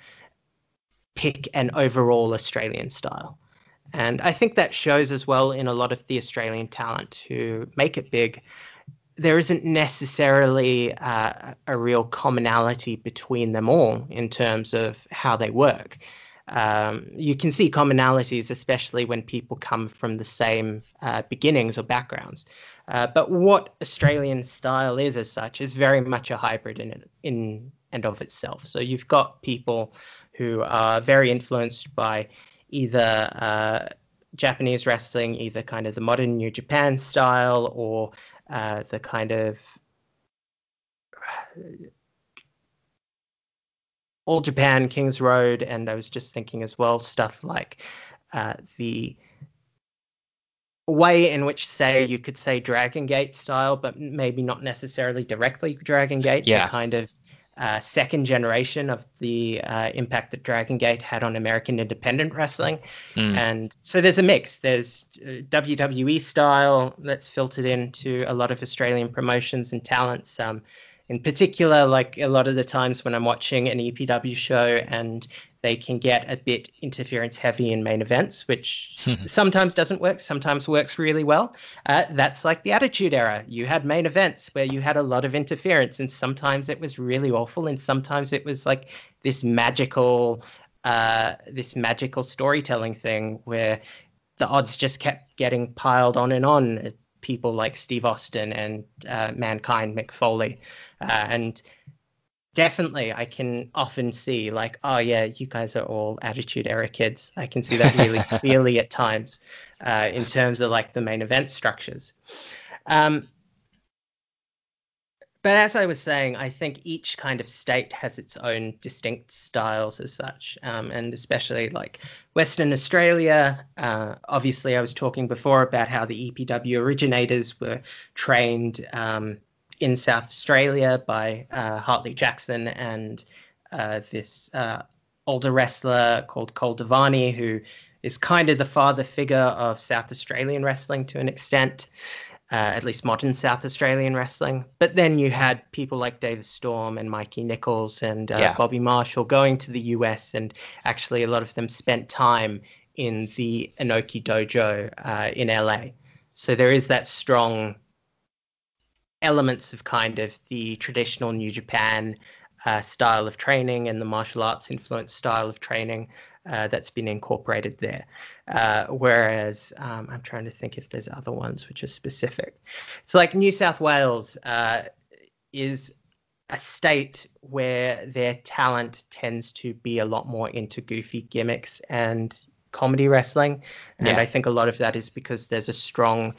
pick an overall Australian style. And I think that shows as well in a lot of the Australian talent who make it big. There isn't necessarily uh, a real commonality between them all in terms of how they work. Um, you can see commonalities, especially when people come from the same uh, beginnings or backgrounds. Uh, but what Australian style is, as such, is very much a hybrid in in and of itself. So you've got people who are very influenced by either uh, Japanese wrestling, either kind of the modern New Japan style or uh, the kind of all Japan, Kings Road, and I was just thinking as well stuff like uh, the way in which, say, you could say Dragon Gate style, but maybe not necessarily directly Dragon Gate. Yeah. kind of uh, second generation of the uh, impact that Dragon Gate had on American independent wrestling. Mm. And so there's a mix. There's uh, WWE style that's filtered into a lot of Australian promotions and talents. Um, in particular, like a lot of the times when I'm watching an EPW show and they can get a bit interference heavy in main events, which sometimes doesn't work, sometimes works really well. Uh, that's like the Attitude Era. You had main events where you had a lot of interference, and sometimes it was really awful, and sometimes it was like this magical, uh, this magical storytelling thing where the odds just kept getting piled on and on. People like Steve Austin and uh, Mankind Mick Foley, uh, and definitely I can often see like, oh yeah, you guys are all attitude era kids. I can see that really clearly at times uh, in terms of like the main event structures. Um, but as I was saying, I think each kind of state has its own distinct styles as such, um, and especially like Western Australia. Uh, obviously, I was talking before about how the EPW originators were trained um, in South Australia by uh, Hartley Jackson and uh, this uh, older wrestler called Cole Devani, who is kind of the father figure of South Australian wrestling to an extent, uh, at least modern South Australian wrestling. But then you had people like Davis Storm and Mikey Nicholls and uh, Yeah. Bobby Marshall going to the US, and actually a lot of them spent time in the Inoki Dojo uh, in LA. So there is that strong elements of kind of the traditional New Japan uh, style of training and the martial arts influenced style of training uh, that's been incorporated there. Uh, whereas um, I'm trying to think if there's other ones which are specific. It's like New South Wales uh, is a state where their talent tends to be a lot more into goofy gimmicks and comedy wrestling. And Yeah. I think a lot of that is because there's a strong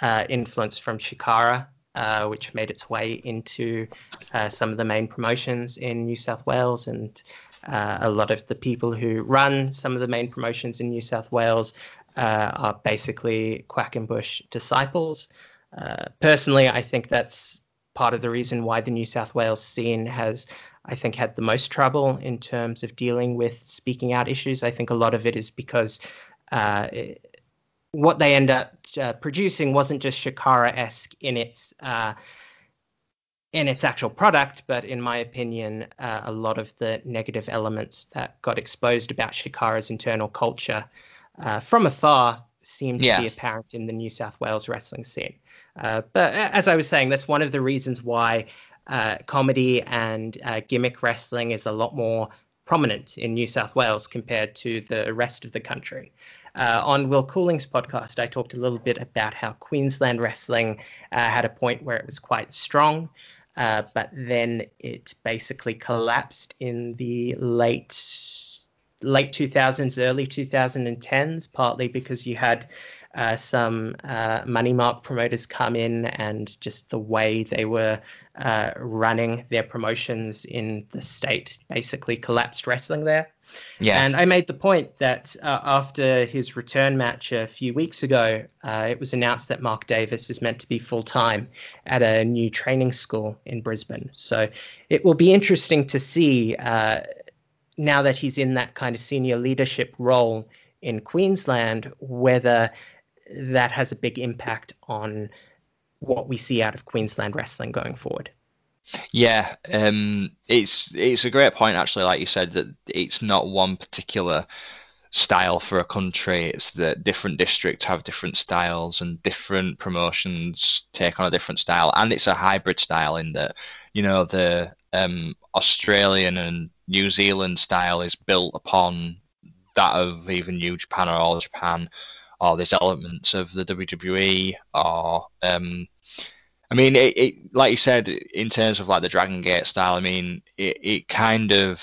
uh, influence from Chikara, uh, which made its way into uh, some of the main promotions in New South Wales. And uh, a lot of the people who run some of the main promotions in New South Wales uh, are basically Quackenbush disciples. Uh, personally, I think that's part of the reason why the New South Wales scene has, I think, had the most trouble in terms of dealing with speaking out issues. I think a lot of it is because what they end up uh, producing wasn't just Chikara esque in its uh, in its actual product, but in my opinion, uh, a lot of the negative elements that got exposed about Chikara's internal culture uh, from afar seemed to be apparent in the New South Wales wrestling scene. Uh, but as I was saying, that's one of the reasons why uh, comedy and uh, gimmick wrestling is a lot more prominent in New South Wales compared to the rest of the country. Uh, on Will Cooling's podcast, I talked a little bit about how Queensland wrestling uh, had a point where it was quite strong, uh, but then it basically collapsed in the late late 2000s, early 2010s, partly because you had uh, some uh, money mark promoters come in and just the way they were uh, running their promotions in the state basically collapsed wrestling there. Yeah. And I made the point that uh, after his return match a few weeks ago, uh, it was announced that Mark Davis is meant to be full time at a new training school in Brisbane. So it will be interesting to see uh, now that he's in that kind of senior leadership role in Queensland whether that has a big impact on what we see out of Queensland wrestling going forward. Yeah, um, it's it's a great point actually. Like you said, that it's not one particular style for a country. It's that different districts have different styles and different promotions take on a different style, and it's a hybrid style in that you know the um, Australian and New Zealand style is built upon that of even New Japan or All Japan, or there's elements of the WWE or um, I mean, it, it, like you said, in terms of like the Dragon Gate style, I mean, it, it kind of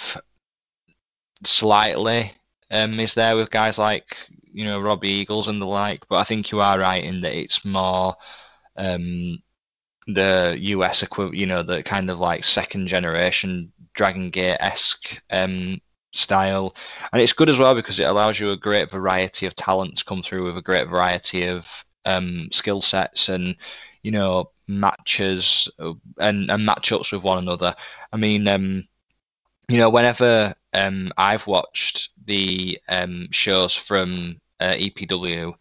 slightly um, is there with guys like you know Robbie Eagles and the like, but I think you are right in that it's more um, the US equivalent, you know, the kind of like second generation Dragon Gate esque um, style, and it's good as well because it allows you a great variety of talents come through with a great variety of um, skill sets and you know matches uh, and, and matchups with one another. I mean, um, you know, whenever um, I've watched the um, shows from uh, EPW,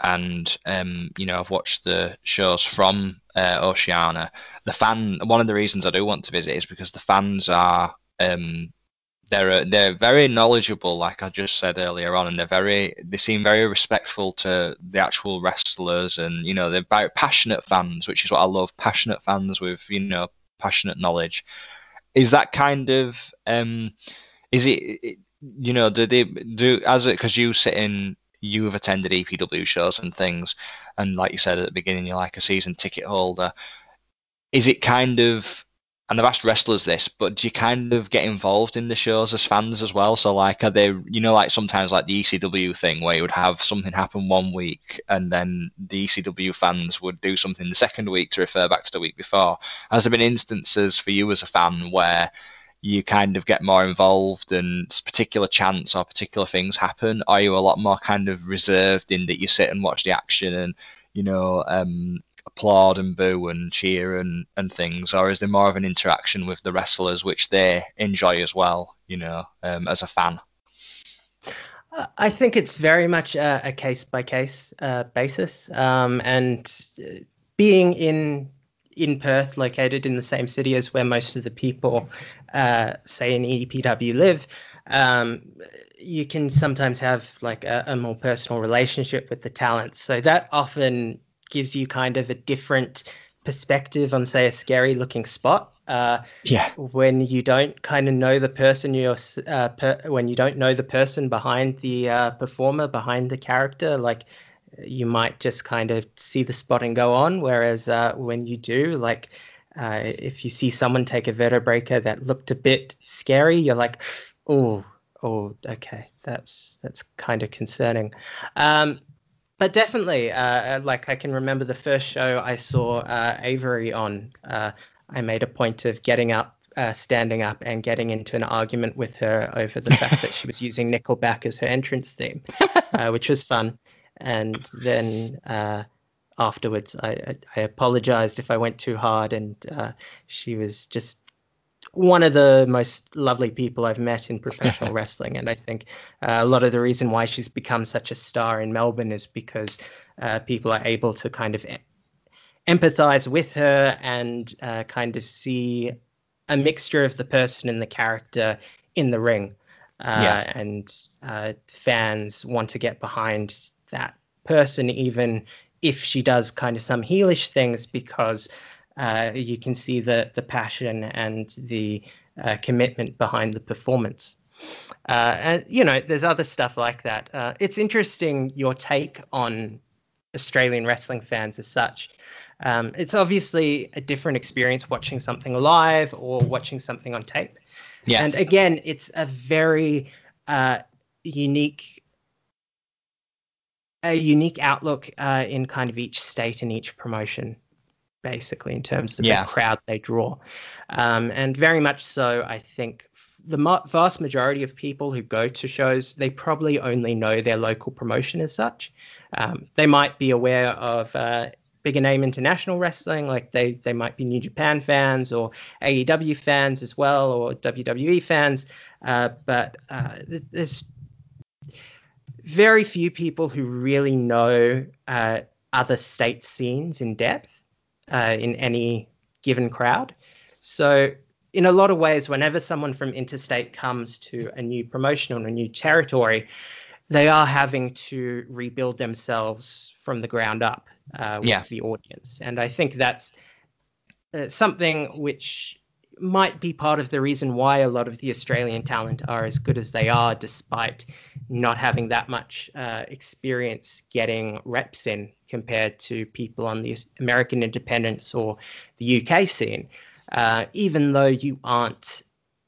and um, you know, I've watched the shows from uh, Oceania. The fan, one of the reasons I do want to visit is because the fans are um, they're uh, they're very knowledgeable, like I just said earlier on, and they're very they seem very respectful to the actual wrestlers, and you know they're very passionate fans, which is what I love. Passionate fans with you know passionate knowledge. Is that kind of um, is it, you know do they do as it because you sit in you have attended EPW shows and things, and like you said at the beginning, you're like a season ticket holder. Is it kind of and I've asked wrestlers this, but do you kind of get involved in the shows as fans as well? So like, are they, you know, like sometimes like the ECW thing where you would have something happen one week and then the ECW fans would do something the second week to refer back to the week before. Has there been instances for you as a fan where you kind of get more involved and particular chants or particular things happen? Are you a lot more kind of reserved in that you sit and watch the action and, you know, um, applaud and boo and cheer and, and things, or is there more of an interaction with the wrestlers which they enjoy as well, you know, um, as a fan? I think it's very much a case by case basis, um, and being in in Perth, located in the same city as where most of the people, uh, say in EPW, live, um, you can sometimes have like a, a, more personal relationship with the talent. So that often gives you kind of a different perspective on, say, a scary looking spot. Uh, yeah. When you don't kind of know the person you're, uh, per, when you don't know the person behind the uh, performer, behind the character, like you might just kind of see the spot and go on. Whereas uh, when you do, like, uh, if you see someone take a vertebreaker that looked a bit scary, you're like, oh, oh, okay, that's that's kind of concerning. Um, but definitely, uh, like I can remember the first show I saw uh, Avery on. Uh, I made a point of getting up, uh, standing up, and getting into an argument with her over the fact that she was using Nickelback as her entrance theme, uh, which was fun. And then uh, afterwards, I, I, I, apologized if I went too hard, and she was just one of the most lovely people I've met in professional wrestling, and I think uh, a lot of the reason why she's become such a star in Melbourne is because uh, people are able to kind of empathize with her and uh, kind of see a mixture of the person and the character in the ring. Uh, yeah. And uh, fans want to get behind that person, even if she does kind of some heelish things, because uh, you can see the the passion and the uh, commitment behind the performance. Uh, and you know, there's other stuff like that. Uh, it's interesting your take on Australian wrestling fans as such. Um, it's obviously a different experience watching something live or watching something on tape. Yeah. And again, it's a very uh, unique a unique outlook uh, in kind of each state and each promotion basically in terms of yeah. the crowd they draw. Um, and very much so, I think the vast majority of people who go to shows, they probably only know their local promotion as such. Um, they might be aware of uh, bigger name international wrestling, like they they might be New Japan fans or AEW fans as well, or WWE fans. Uh, but uh, there's very few people who really know uh, other state scenes in depth uh, in any given crowd. So, in a lot of ways, whenever someone from interstate comes to a new promotion or a new territory, they are having to rebuild themselves from the ground up uh, with Yeah. the audience. And I think that's uh, something which might be part of the reason why a lot of the Australian talent are as good as they are, despite not having that much uh, experience getting reps in compared to people on the American independence or the UK scene. Uh, even though you aren't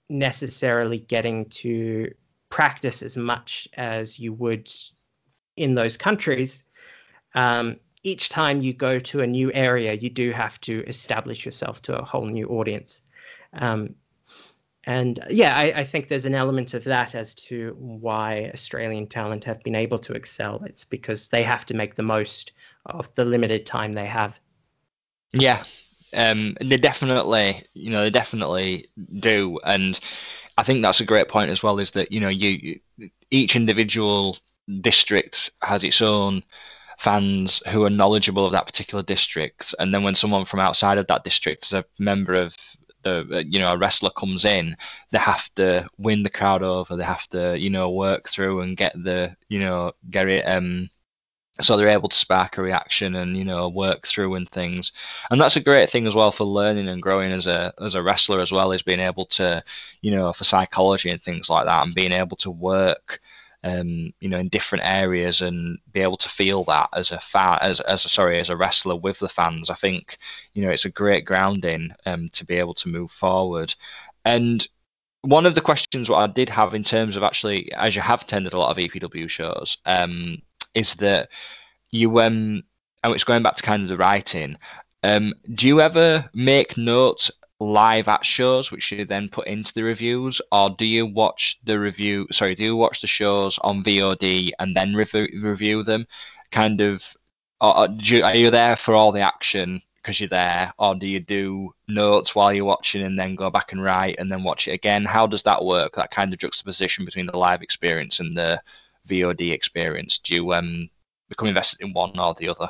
necessarily getting to practice as much as you would in those countries, um, each time you go to a new area, you do have to establish yourself to a whole new audience. Um, and yeah, I, I think there's an element of that as to why Australian talent have been able to excel. It's because they have to make the most of the limited time they have. Yeah, um, they definitely, you know, they definitely do, and I think that's a great point as well. Is that you know, you each individual district has its own fans who are knowledgeable of that particular district, and then when someone from outside of that district, is a member of the, you know, a wrestler comes in, they have to win the crowd over. They have to, you know, work through and get the, you know, get it. Um, so they're able to spark a reaction and you know work through and things and that's a great thing as well for learning and growing as a as a wrestler as well is being able to you know for psychology and things like that and being able to work um, you know in different areas and be able to feel that as a fan as as a, sorry as a wrestler with the fans i think you know it's a great grounding um, to be able to move forward and one of the questions what I did have in terms of actually, as you have attended a lot of EPW shows, um, is that you um, and it's going back to kind of the writing. Um, do you ever make notes live at shows, which you then put into the reviews, or do you watch the review? Sorry, do you watch the shows on VOD and then review review them? Kind of, or, or you, are you there for all the action because you're there, or do you do notes while you're watching and then go back and write and then watch it again? How does that work? That kind of juxtaposition between the live experience and the VOD experience. Do you um, become invested in one or the other?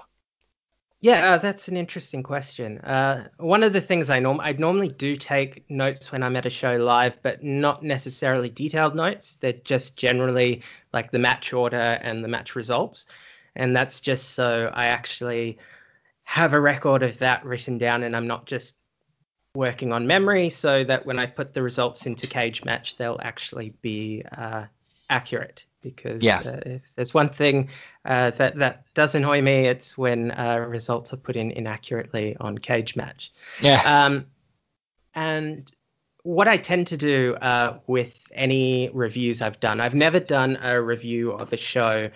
Yeah, uh, that's an interesting question. Uh, one of the things I norm I normally do take notes when I'm at a show live, but not necessarily detailed notes. They're just generally like the match order and the match results, and that's just so I actually have a record of that written down, and I'm not just working on memory, so that when I put the results into Cagematch, they'll actually be uh, accurate because Yeah. uh, if there's one thing uh, that that does annoy me, it's when uh, results are put in inaccurately on Cagematch. Yeah. Um, and what I tend to do uh, with any reviews I've done, I've never done a review of a show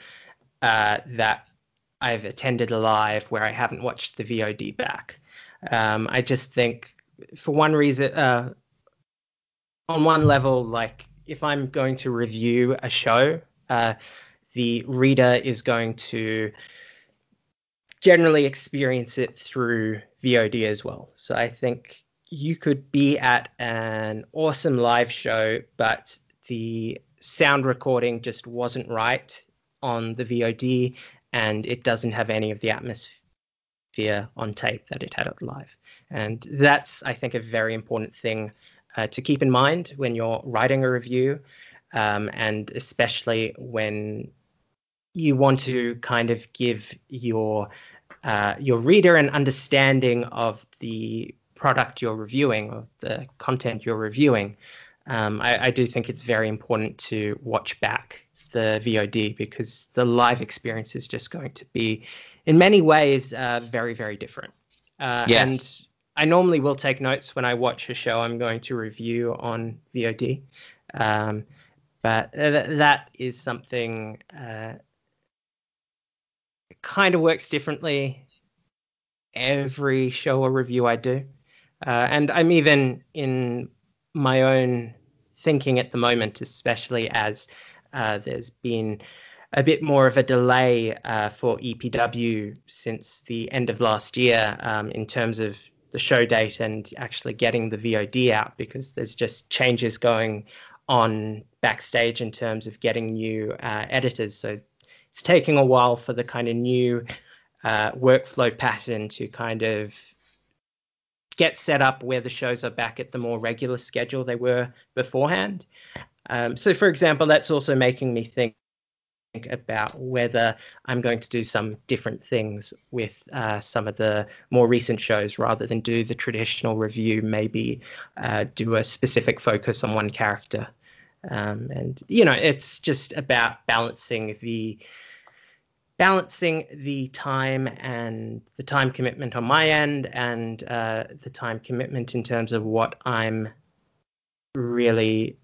uh, that I've attended live where I haven't watched the VOD back. Um, I just think, for one reason, uh, on one level, like if I'm going to review a show, uh, the reader is going to generally experience it through VOD as well. So I think you could be at an awesome live show, but the sound recording just wasn't right on the VOD and it doesn't have any of the atmosphere on tape that it had live. And that's, I think, a very important thing uh, to keep in mind when you're writing a review, um, and especially when you want to kind of give your uh, your reader an understanding of the product you're reviewing, of the content you're reviewing. Um, I, I do think it's very important to watch back the VOD because the live experience is just going to be, in many ways, uh, very, very different. Uh, Yeah. And I normally will take notes when I watch a show I'm going to review on VOD. Um, but th- that is something uh, kind of works differently every show or review I do. Uh, and I'm even in my own thinking at the moment, especially as uh, there's been a bit more of a delay uh, for EPW since the end of last year um, in terms of the show date and actually getting the VOD out because there's just changes going on backstage in terms of getting new uh, editors. So it's taking a while for the kind of new uh, workflow pattern to kind of get set up where the shows are back at the more regular schedule they were beforehand. Um, so, for example, that's also making me think about whether I'm going to do some different things with uh, some of the more recent shows rather than do the traditional review, maybe uh, do a specific focus on one character. Um, and, you know, it's just about balancing the balancing the time and the time commitment on my end and uh, the time commitment in terms of what I'm really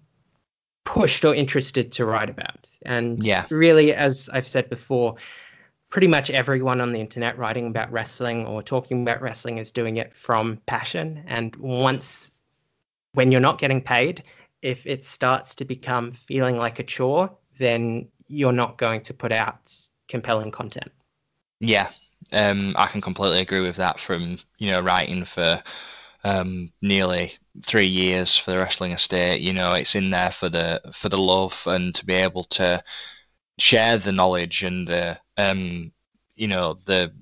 pushed or interested to write about. And Yeah. really, as I've said before, pretty much everyone on the internet writing about wrestling or talking about wrestling is doing it from passion. And once, when you're not getting paid, if it starts to become feeling like a chore, then you're not going to put out compelling content. Yeah, um, I can completely agree with that. From you know writing for um, nearly three years for the wrestling estate, you know it's in there for the for the love and to be able to share the knowledge and the um, you know the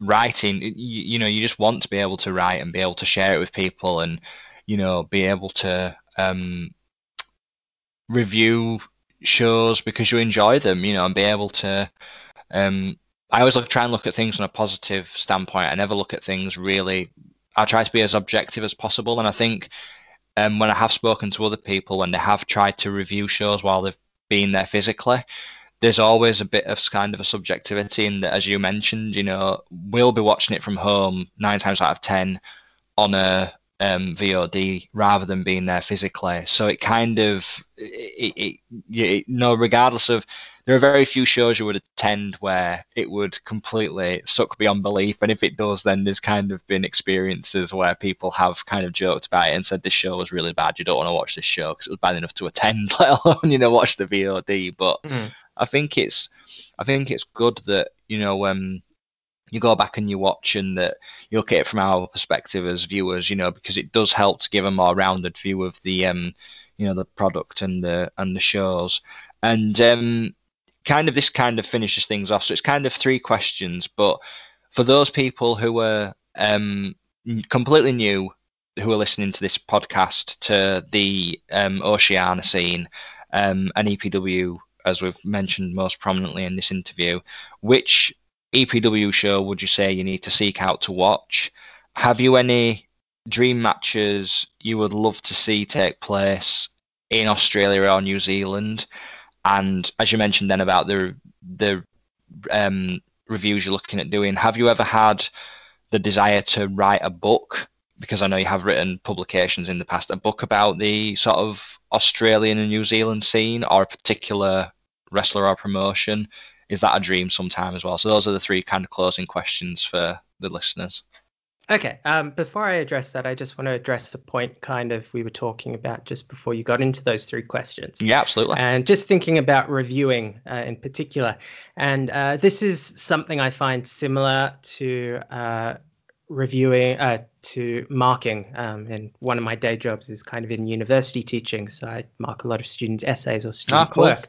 writing. You, you know you just want to be able to write and be able to share it with people and you know be able to um, review shows because you enjoy them, you know, and be able to. Um, I always look, try and look at things from a positive standpoint. I never look at things really. I try to be as objective as possible, and I think um, when I have spoken to other people when they have tried to review shows while they've been there physically, there's always a bit of kind of a subjectivity in that, as you mentioned, you know, we'll be watching it from home nine times out of ten on a um, VOD rather than being there physically. So it kind of, it, it, it, no, regardless of, there are very few shows you would attend where it would completely suck beyond belief. And if it does, then there's kind of been experiences where people have kind of joked about it and said this show was really bad. You don't want to watch this show because it was bad enough to attend, let alone you know watch the VOD. But Mm. I think it's, I think it's good that you know um you go back and you watch and that you look at it from our perspective as viewers, you know, because it does help to give a more rounded view of the um, you know, the product and the and the shows. And um kind of this kind of finishes things off. So it's kind of three questions, but for those people who are um completely new who are listening to this podcast to the um Oceania scene um and EPW as we've mentioned most prominently in this interview, which EPW show would you say you need to seek out to watch? Have you any dream matches you would love to see take place in Australia or New Zealand? And as you mentioned then about the the um, reviews you're looking at doing, have you ever had the desire to write a book? Because I know you have written publications in the past, a book about the sort of Australian and New Zealand scene or a particular wrestler or promotion is that a dream sometime as well? So those are the three kind of closing questions for the listeners. Okay. Um, before I address that, I just want to address the point kind of we were talking about just before you got into those three questions. Yeah, absolutely. And just thinking about reviewing uh, in particular. And uh, this is something I find similar to uh, reviewing, uh, to marking. Um, and one of my day jobs is kind of in university teaching. So I mark a lot of students' essays or student Ah, cool. work.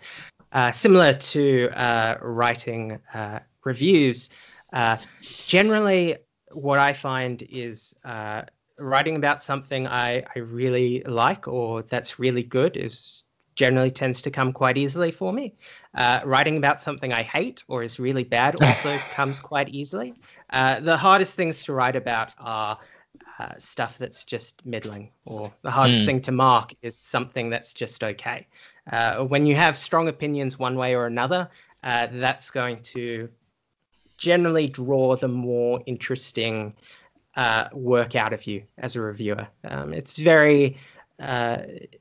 Uh, similar to uh, writing uh, reviews, uh, generally what I find is uh, writing about something I, I really like or that's really good is generally tends to come quite easily for me. Uh, writing about something I hate or is really bad also comes quite easily. Uh, the hardest things to write about are uh, stuff that's just middling, or the hardest Hmm. thing to mark is something that's just okay. Uh, when you have strong opinions one way or another, uh, that's going to generally draw the more interesting uh, work out of you as a reviewer. Um, it's very, uh,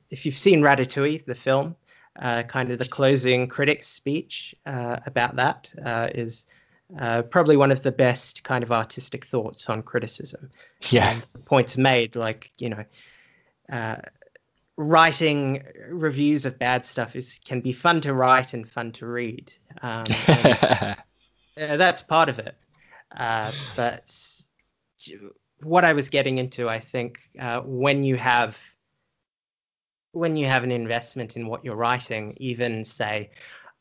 if you've seen Ratatouille, the film, uh, kind of the closing critics speech uh, about that uh, is uh, probably one of the best kind of artistic thoughts on criticism. Yeah. And points made, like, you know, uh, writing reviews of bad stuff is can be fun to write and fun to read. Um, and, uh, that's part of it. Uh, but what I was getting into, I think, uh, when you have when you have an investment in what you're writing, even say,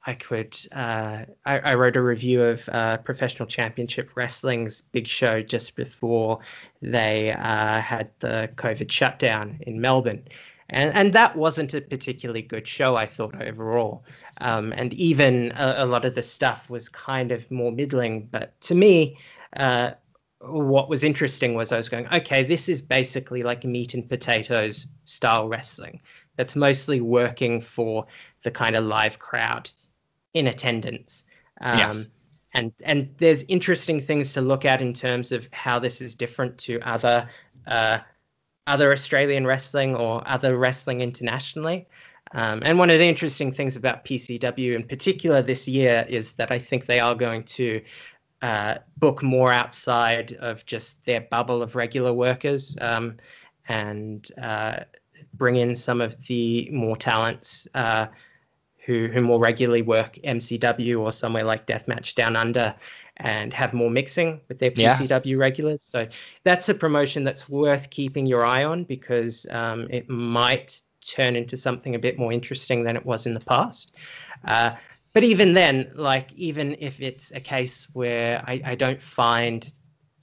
I could. Uh, I, I, wrote a review of uh, Professional Championship Wrestling's big show just before they uh, had the COVID shutdown in Melbourne, and and that wasn't a particularly good show. I thought overall, um, and even a, a, lot of the stuff was kind of more middling. But to me, uh, what was interesting was I was going, okay, this is basically like meat and potatoes style wrestling. That's mostly working for the kind of live crowd in attendance. Um, yeah. And and there's interesting things to look at in terms of how this is different to other uh, other Australian wrestling or other wrestling internationally. Um, and one of the interesting things about PCW in particular this year is that I think they are going to uh, book more outside of just their bubble of regular workers um, and uh, bring in some of the more talents uh, who, who more regularly work MCW or somewhere like Deathmatch Down Under and have more mixing with their PCW yeah. regulars. So that's a promotion that's worth keeping your eye on because um, it might turn into something a bit more interesting than it was in the past. Uh, but even then, like even if it's a case where I, I don't find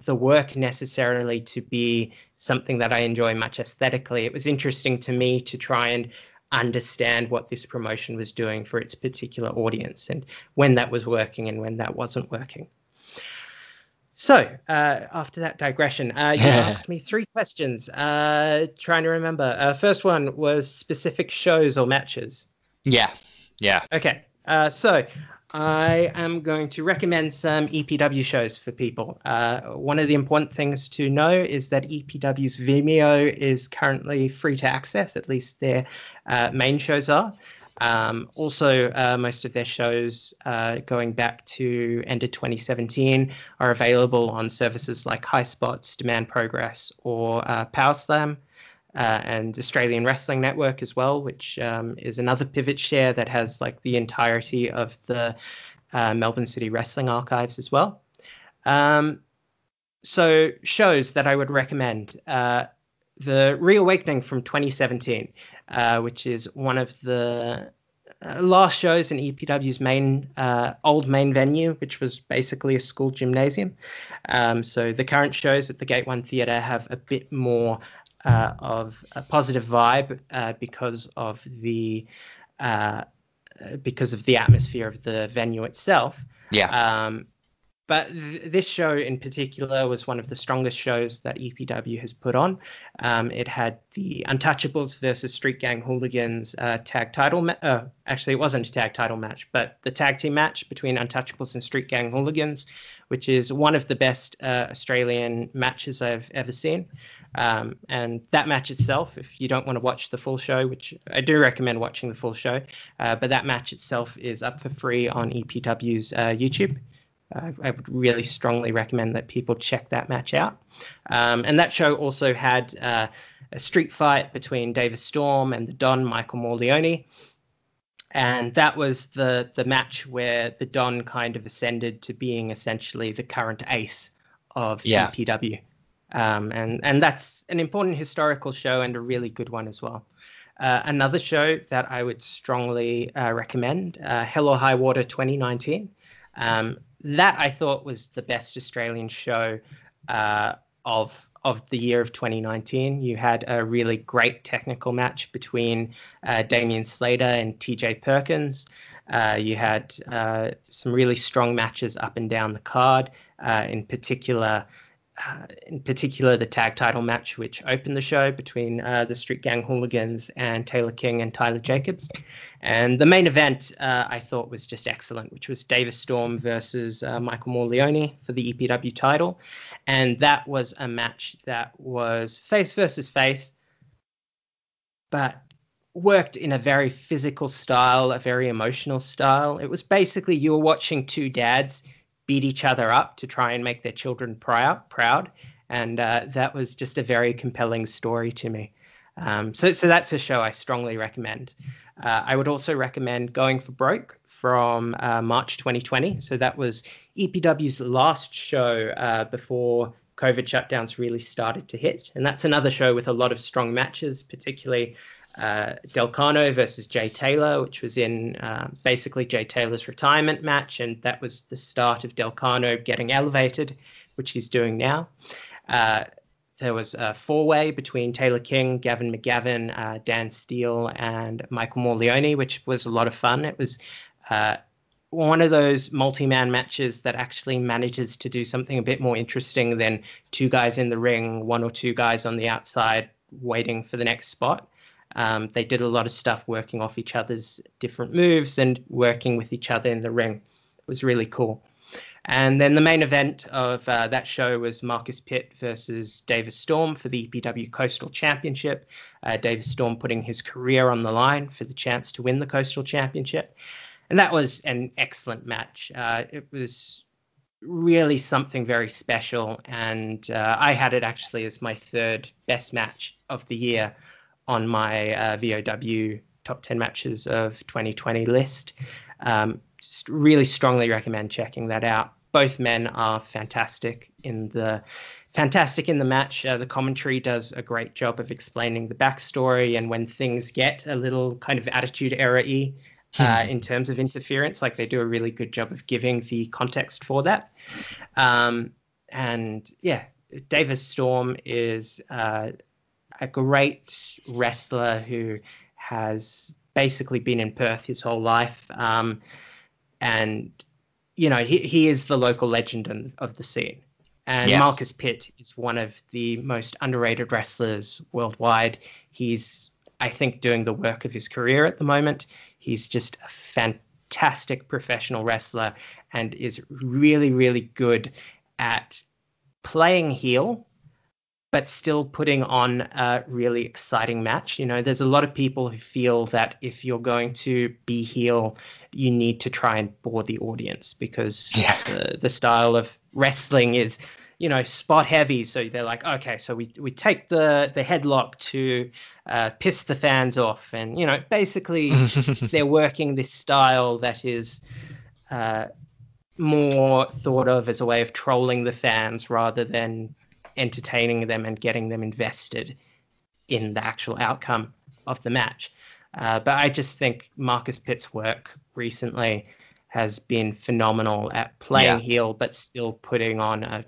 the work necessarily to be something that I enjoy much aesthetically, it was interesting to me to try and understand what this promotion was doing for its particular audience and when that was working and when that wasn't working. So, uh, after that digression, uh, you asked me three questions. Uh, trying to remember. Uh, first one was specific shows or matches. Yeah. Yeah. Okay. Uh, so, I am going to recommend some EPW shows for people. Uh, one of the important things to know is that EPW's Vimeo is currently free to access, at least their uh, main shows are. Um, also, uh, most of their shows uh, going back to end of 2017 are available on services like Highspots, Demand Progress, or uh, PowerSlam uh, and Australian Wrestling Network as well, which um, is another Pivotshare that has like the entirety of the uh, Melbourne City Wrestling archives as well. Um, so shows that I would recommend. Uh, the Reawakening from 2017, uh, which is one of the uh, last shows in EPW's main uh, old main venue, which was basically a school gymnasium. Um, so the current shows at the Gate One Theatre have a bit more uh, of a positive vibe uh, because of the uh, because of the atmosphere of the venue itself. Yeah. Um, but th- this show in particular was one of the strongest shows that EPW has put on. Um, it had the Untouchables versus Street Gang Hooligans uh, tag title. Ma- uh, actually, it wasn't a tag title match, but the tag team match between Untouchables and Street Gang Hooligans, which is one of the best uh, Australian matches I've ever seen. Um, and that match itself, if you don't want to watch the full show, which I do recommend watching the full show, uh, but that match itself is up for free on EPW's uh, YouTube. I, I would really strongly recommend that people check that match out. Um, and that show also had uh, a street fight between Davis Storm and the Don Michael Morleone. And that was the the match where the Don kind of ascended to being essentially the current ace of yeah. EPW. Um, and and that's an important historical show and a really good one as well. Uh, another show that I would strongly uh, recommend, uh, Hell or High Water 2019. Um, that I thought was the best Australian show uh, of of the year of 2019. You had a really great technical match between uh, Damien Slater and TJ Perkins. Uh, you had uh, some really strong matches up and down the card. Uh, in particular, uh, in particular, the tag title match, which opened the show between uh, the Street Gang Hooligans and Taylor King and Tyler Jacobs. And the main event uh, I thought was just excellent, which was Davis Storm versus uh, Michael Morleone for the EPW title. And that was a match that was face versus face, but worked in a very physical style, a very emotional style. It was basically you were watching two dads beat each other up to try and make their children proud. proud. And uh, that was just a very compelling story to me. Um, so, so that's a show I strongly recommend. Uh, I would also recommend Going for Broke from uh, March 2020. So that was EPW's last show uh, before COVID shutdowns really started to hit. And that's another show with a lot of strong matches, particularly uh, Delcano versus Jay Taylor, which was in uh, basically Jay Taylor's retirement match, and that was the start of Delcano getting elevated, which he's doing now. Uh, there was a four-way between Taylor King, Gavin McGavin, uh, Dan Steele, and Michael Morleone, which was a lot of fun. It was uh, one of those multi-man matches that actually manages to do something a bit more interesting than two guys in the ring, one or two guys on the outside waiting for the next spot. Um, they did a lot of stuff working off each other's different moves and working with each other in the ring. It was really cool. And then the main event of uh, that show was Marcus Pitt versus Davis Storm for the EPW Coastal Championship. Uh, Davis Storm putting his career on the line for the chance to win the Coastal Championship. And that was an excellent match. Uh, it was really something very special. And uh, I had it actually as my third best match of the year on my uh, VOW top 10 matches of 2020 list. Um, just really strongly recommend checking that out. Both men are fantastic in the fantastic in the match. Uh, the commentary does a great job of explaining the backstory and when things get a little kind of attitude error y uh, hmm. in terms of interference, like they do a really good job of giving the context for that. Um, and yeah, Davis Storm is uh, a great wrestler who has basically been in Perth his whole life. Um, and you know he, he is the local legend of the scene and yeah. marcus pitt is one of the most underrated wrestlers worldwide he's i think doing the work of his career at the moment he's just a fantastic professional wrestler and is really really good at playing heel but still putting on a really exciting match. You know, there's a lot of people who feel that if you're going to be heel, you need to try and bore the audience because yeah. the, the style of wrestling is, you know, spot heavy. So they're like, okay, so we, we take the, the headlock to uh, piss the fans off. And, you know, basically they're working this style that is uh, more thought of as a way of trolling the fans rather than entertaining them and getting them invested in the actual outcome of the match. Uh, but I just think Marcus Pitt's work recently has been phenomenal at playing yeah. heel, but still putting on a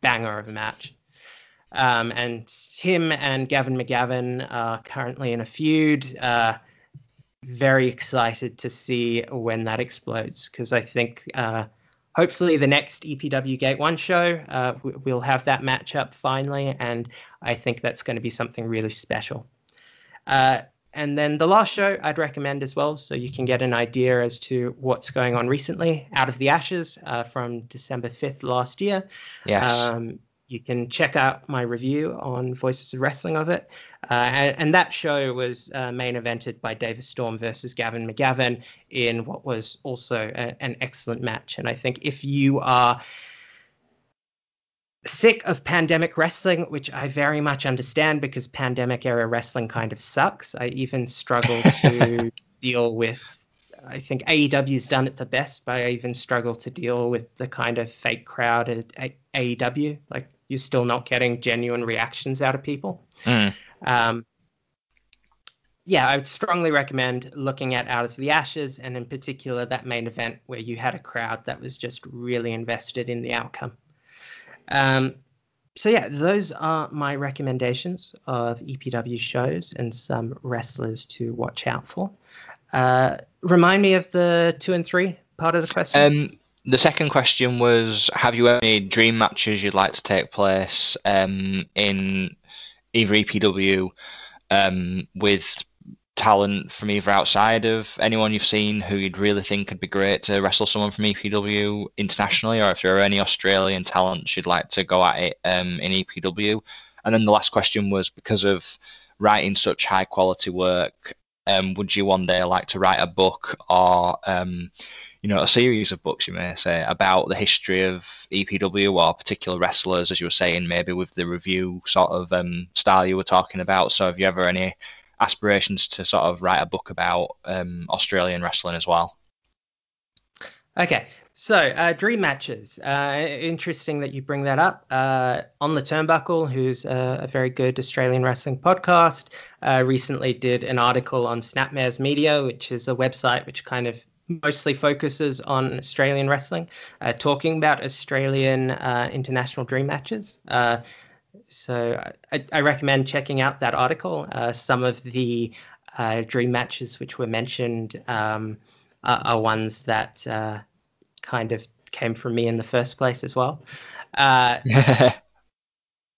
banger of a match. Um, and him and Gavin McGavin are currently in a feud. Uh, very excited to see when that explodes because I think uh, hopefully the next EPW Gate One show, uh, we'll have that matchup finally, and I think that's going to be something really special. Uh, and then the last show I'd recommend as well, so you can get an idea as to what's going on recently. Out of the Ashes uh, from December 5th last year. Yes. Um, you can check out my review on Voices of Wrestling of it. Uh, and, and, that show was uh, main evented by Davis Storm versus Gavin McGavin in what was also a, an excellent match. And I think if you are sick of pandemic wrestling, which I very much understand because pandemic era wrestling kind of sucks, I even struggle to deal with. I think AEW's done it the best, but I even struggle to deal with the kind of fake crowd at AEW. Like you're still not getting genuine reactions out of people. Mm. Um, yeah, I would strongly recommend looking at Out of the Ashes, and in particular that main event where you had a crowd that was just really invested in the outcome. Um, so yeah, those are my recommendations of EPW shows and some wrestlers to watch out for. Uh, remind me of the two and three part of the question. Um, the second question was Have you any dream matches you'd like to take place um, in either EPW um, with talent from either outside of anyone you've seen who you'd really think could be great to wrestle someone from EPW internationally, or if there are any Australian talents you'd like to go at it um, in EPW? And then the last question was because of writing such high quality work, um, would you one day like to write a book or um, you know, a series of books, you may say, about the history of EPW or particular wrestlers, as you were saying, maybe with the review sort of um, style you were talking about. So, have you ever any aspirations to sort of write a book about um, Australian wrestling as well? Okay, So, uh, dream matches. Uh, interesting that you bring that up. Uh, On the Turnbuckle, who's a, a, very good Australian wrestling podcast, uh, recently did an article on Snapmares Media, which is a website which kind of mostly focuses on Australian wrestling, uh, talking about Australian uh, international dream matches. so, I, I, recommend checking out that article. some of the dream matches which were mentioned um, are, are, ones that kind of came from me in the first place as well. Uh,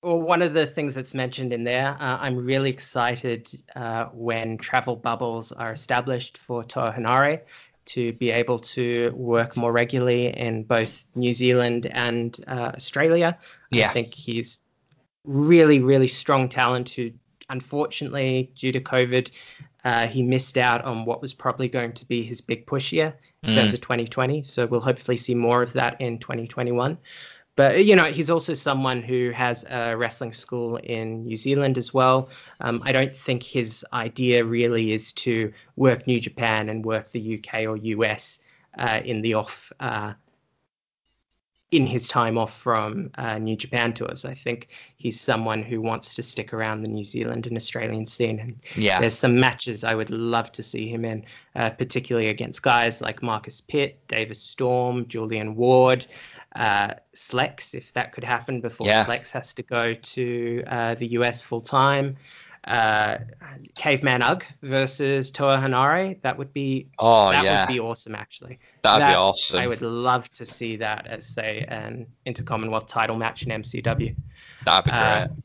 well, one of the things that's mentioned in there, uh, I'm really excited uh, when travel bubbles are established for Toa to be able to work more regularly in both New Zealand and uh, Australia. Yeah. I think he's really, really strong talent who, unfortunately, due to COVID, uh, he missed out on what was probably going to be his big push year in mm. terms of 2020. So we'll hopefully see more of that in 2021. But you know, he's also someone who has a wrestling school in New Zealand as well. Um, I don't think his idea really is to work New Japan and work the UK or US uh, in the off uh, in his time off from uh, New Japan tours. I think he's someone who wants to stick around the New Zealand and Australian scene. And yeah. there's some matches I would love to see him in, uh, particularly against guys like Marcus Pitt, Davis Storm, Julian Ward, uh, Slex, if that could happen before yeah. Slex has to go to uh, the US full time uh, Caveman Ugg versus Toa Henare. That would be oh that yeah. would be awesome actually. That'd that, be awesome. I would love to see that as say an Intercommonwealth title match in MCW. That'd be uh, great.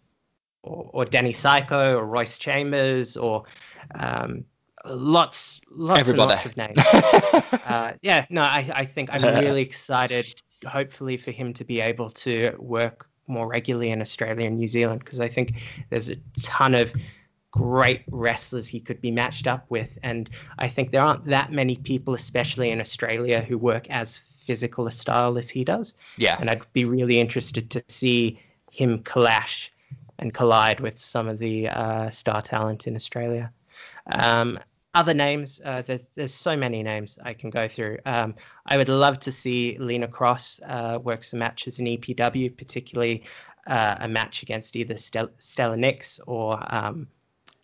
or, or Denny Psycho or Royce Chambers or um, lots lots Everybody. and lots of names. uh, yeah, no, I, I think I'm really excited. Hopefully for him to be able to work more regularly in Australia and New Zealand because I think there's a ton of great wrestlers he could be matched up with. And I think there aren't that many people, especially in Australia, who work as physical a style as he does. Yeah. And I'd be really interested to see him clash and collide with some of the uh, star talent in Australia. Um, other names, uh, there's, there's so many names I can go through. Um, I would love to see Lena Cross uh, work some matches in EPW, particularly uh, a match against either Stel- Stella Nix or um,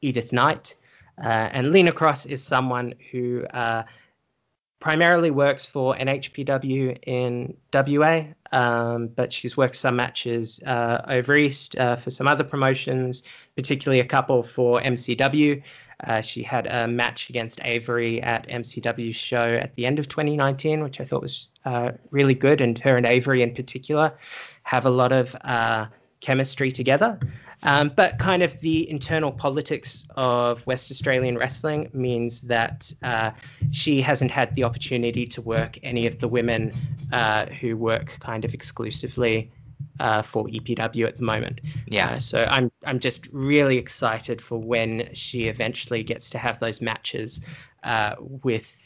Edith Knight. Uh, and Lena Cross is someone who uh, primarily works for NHPW in WA, um, but she's worked some matches uh, over east for some other promotions, particularly a couple for MCW. Uh, she had a match against Avery at MCW's show at the end of 2019, which I thought was uh, really good. And her and Avery in particular have a lot of uh, chemistry together. Um, but kind of the internal politics of West Australian wrestling means that uh, she hasn't had the opportunity to work any of the women uh, who work kind of exclusively uh, for EPW at the moment. Yeah. Uh, so I'm I'm just really excited for when she eventually gets to have those matches uh, with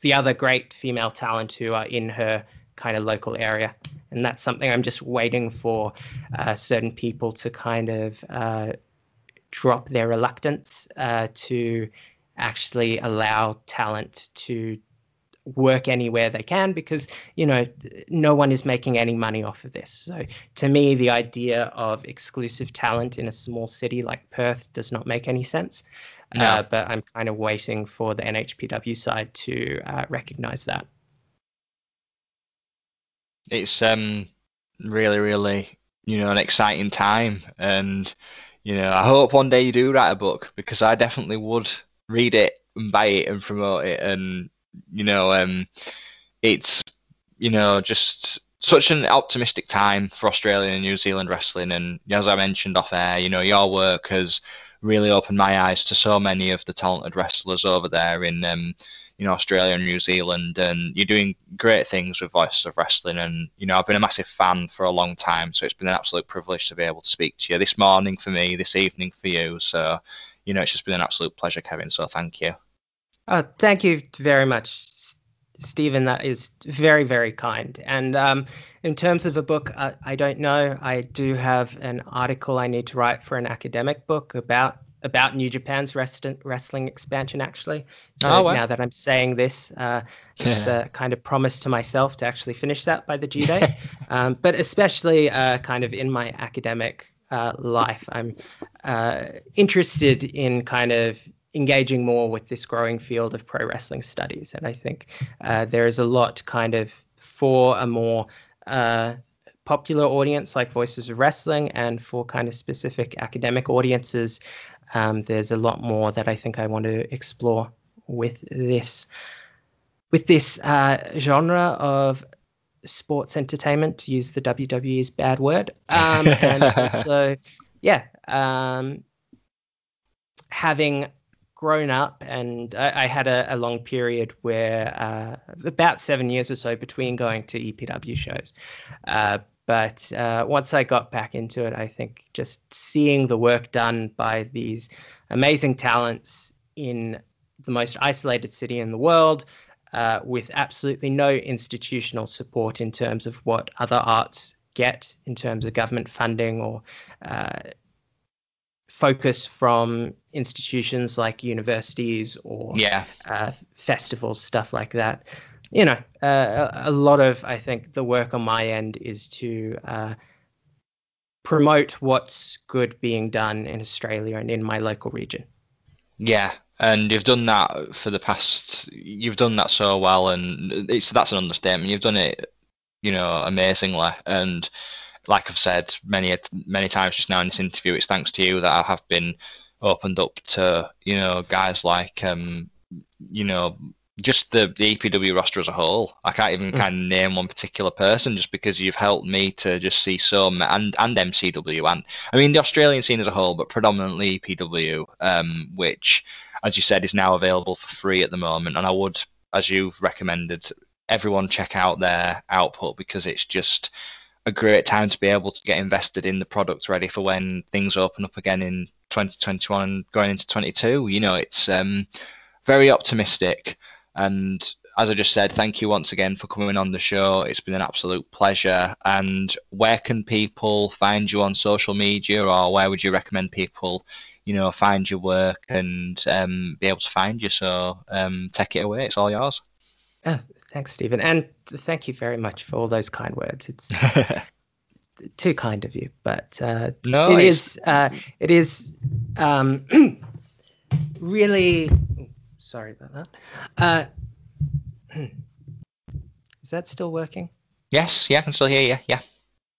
the other great female talent who are in her kind of local area, and that's something I'm just waiting for uh, certain people to kind of uh, drop their reluctance uh, to actually allow talent to work anywhere they can because you know no one is making any money off of this. So to me the idea of exclusive talent in a small city like perth does not make any sense. No. uh, but i'm kind of waiting for the nhpw side to uh, recognize that it's um really really you know an exciting time and you know i hope one day you do write a book because i definitely would read it and buy it and promote it and you know, um, it's you know just such an optimistic time for Australian and New Zealand wrestling. And as I mentioned off air, you know, your work has really opened my eyes to so many of the talented wrestlers over there in um, you know Australia and New Zealand, and you're doing great things with Voices of Wrestling. And you know, I've been a massive fan for a long time, so it's been an absolute privilege to be able to speak to you this morning for me, this evening for you. So, you know, it's just been an absolute pleasure, Kevin. So thank you. Uh, thank you very much, Stephen. That is very, very kind. And um, in terms of a book, I don't know. I do have an article I need to write for an academic book about about New Japan's wrestling wrestling expansion actually. So Oh, wow. now that I'm saying this, uh, it's Yeah. a kind of promise to myself to actually finish that by the due date. um, but especially uh, kind of in my academic uh, life, I'm uh, interested in kind of engaging more with this growing field of pro wrestling studies, and I think uh, there is a lot kind of for a more uh, popular audience like Voices of Wrestling, and for kind of specific academic audiences, um, there's a lot more that I think I want to explore with this with this uh, genre of sports entertainment. To use the WWE's bad word, um, and also, yeah, um, having grown up and I, I had a, a long period where uh, about seven years or so between going to EPW shows. Uh, but uh, once I got back into it, I think just seeing the work done by these amazing talents in the most isolated city in the world, uh, with absolutely no institutional support in terms of what other arts get in terms of government funding or uh, focus from institutions like universities or Yeah. uh, festivals, stuff like that. You know, uh, a lot of I think the work on my end is to uh, promote what's good being done in Australia and in my local region. Yeah, and you've done that for the past. You've done that so well, and it's that's an understatement. You've done it, you know, amazingly. And like I've said many many times just now in this interview, it's thanks to you that I have been opened up to you know guys like um you know just the, the EPW roster as a whole. I can't even Mm. kind of name one particular person just because you've helped me to just see some and and MCW and I mean the Australian scene as a whole, but predominantly EPW, um, which as you said is now available for free at the moment. And I would, as you've recommended, everyone check out their output because it's just a great time to be able to get invested in the product ready for when things open up again in 2021 and going into 22. You know, it's um, very optimistic. And as I just said, thank you once again for coming on the show. It's been an absolute pleasure. And where can people find you on social media, or where would you recommend people, you know, find your work and um, be able to find you? So um, take it away. It's all yours. Oh, thanks, Stephen, and thank you very much for all those kind words. It's too kind of you, but uh, No, it it's- is. Uh, it is um, really. Sorry about that. Uh, is that still working? yes, yeah, I can still hear you. Yeah.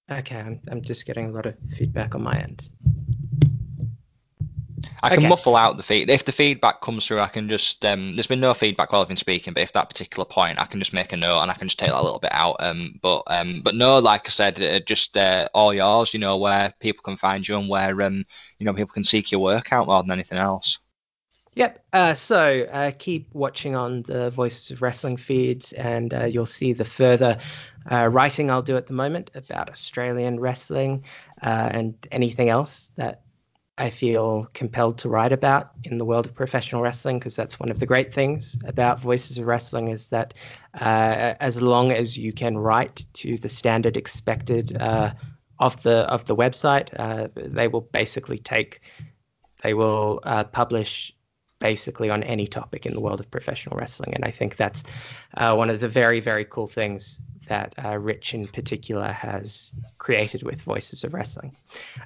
Okay, I'm, I'm just getting a lot of feedback on my end. I can Okay. muffle out the feed. If the feedback comes through, I can just. Um, there's been no feedback while I've been speaking, but if that particular point, I can just make a note and I can just take that a little bit out. Um, but um, but no, like I said, uh, just uh, all yours. You know where people can find you and where um, you know people can seek your work out more than anything else. Yep. Uh, so uh, keep watching on the Voices of Wrestling feeds, and uh, you'll see the further uh, writing I'll do at the moment about Australian wrestling uh, and anything else that I feel compelled to write about in the world of professional wrestling, because that's one of the great things about Voices of Wrestling is that uh, as long as you can write to the standard expected of the of the website, they will basically take they will uh, publish basically on any topic in the world of professional wrestling. And I think that's uh, one of the very, very cool things that uh, Rich in particular has created with Voices of Wrestling.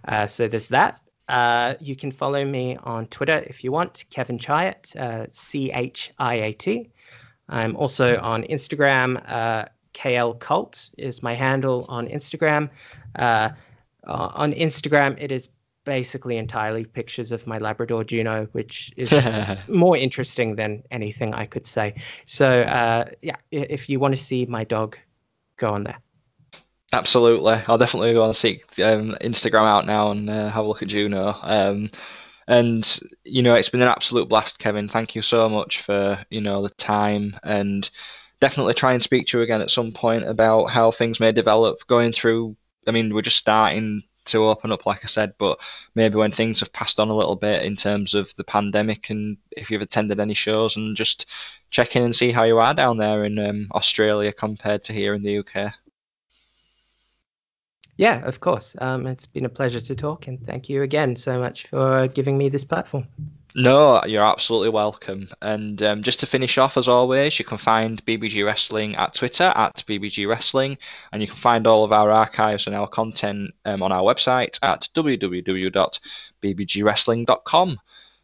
Uh, so there's that. Uh, you can follow me on Twitter if you want, Kevin Chiat, uh, C H I A T. I'm also on Instagram. Uh, KL Cult is my handle on Instagram. On Instagram, it is basically entirely pictures of my Labrador Juno, which is more interesting than anything I could say. So, uh, yeah, if you want to see my dog, go on there. Absolutely, I'll definitely go and seek um, Instagram out now and uh, have a look at Juno. Um, and you know, it's been an absolute blast, Kevin. Thank you so much for you know the time and definitely try and speak to you again at some point about how things may develop going through. I mean, we're just starting to open up, like I said, but maybe when things have passed on a little bit in terms of the pandemic and if you've attended any shows and just check in and see how you are down there in um, Australia compared to here in the UK. Yeah, of course. Um, it's been a pleasure to talk, and thank you again so much for giving me this platform. No, you're absolutely welcome. And um, just to finish off, as always, you can find BBG Wrestling at Twitter at BBG Wrestling, and you can find all of our archives and our content um, on our website at www.bbgwrestling.com.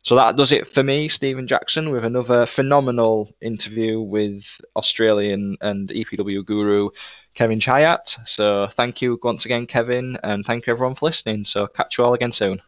So that does it for me, Stephen Jackson, with another phenomenal interview with Australian and EPW guru Kevin Chiat. So thank you once again, Kevin, and thank you everyone for listening. So catch you all again soon.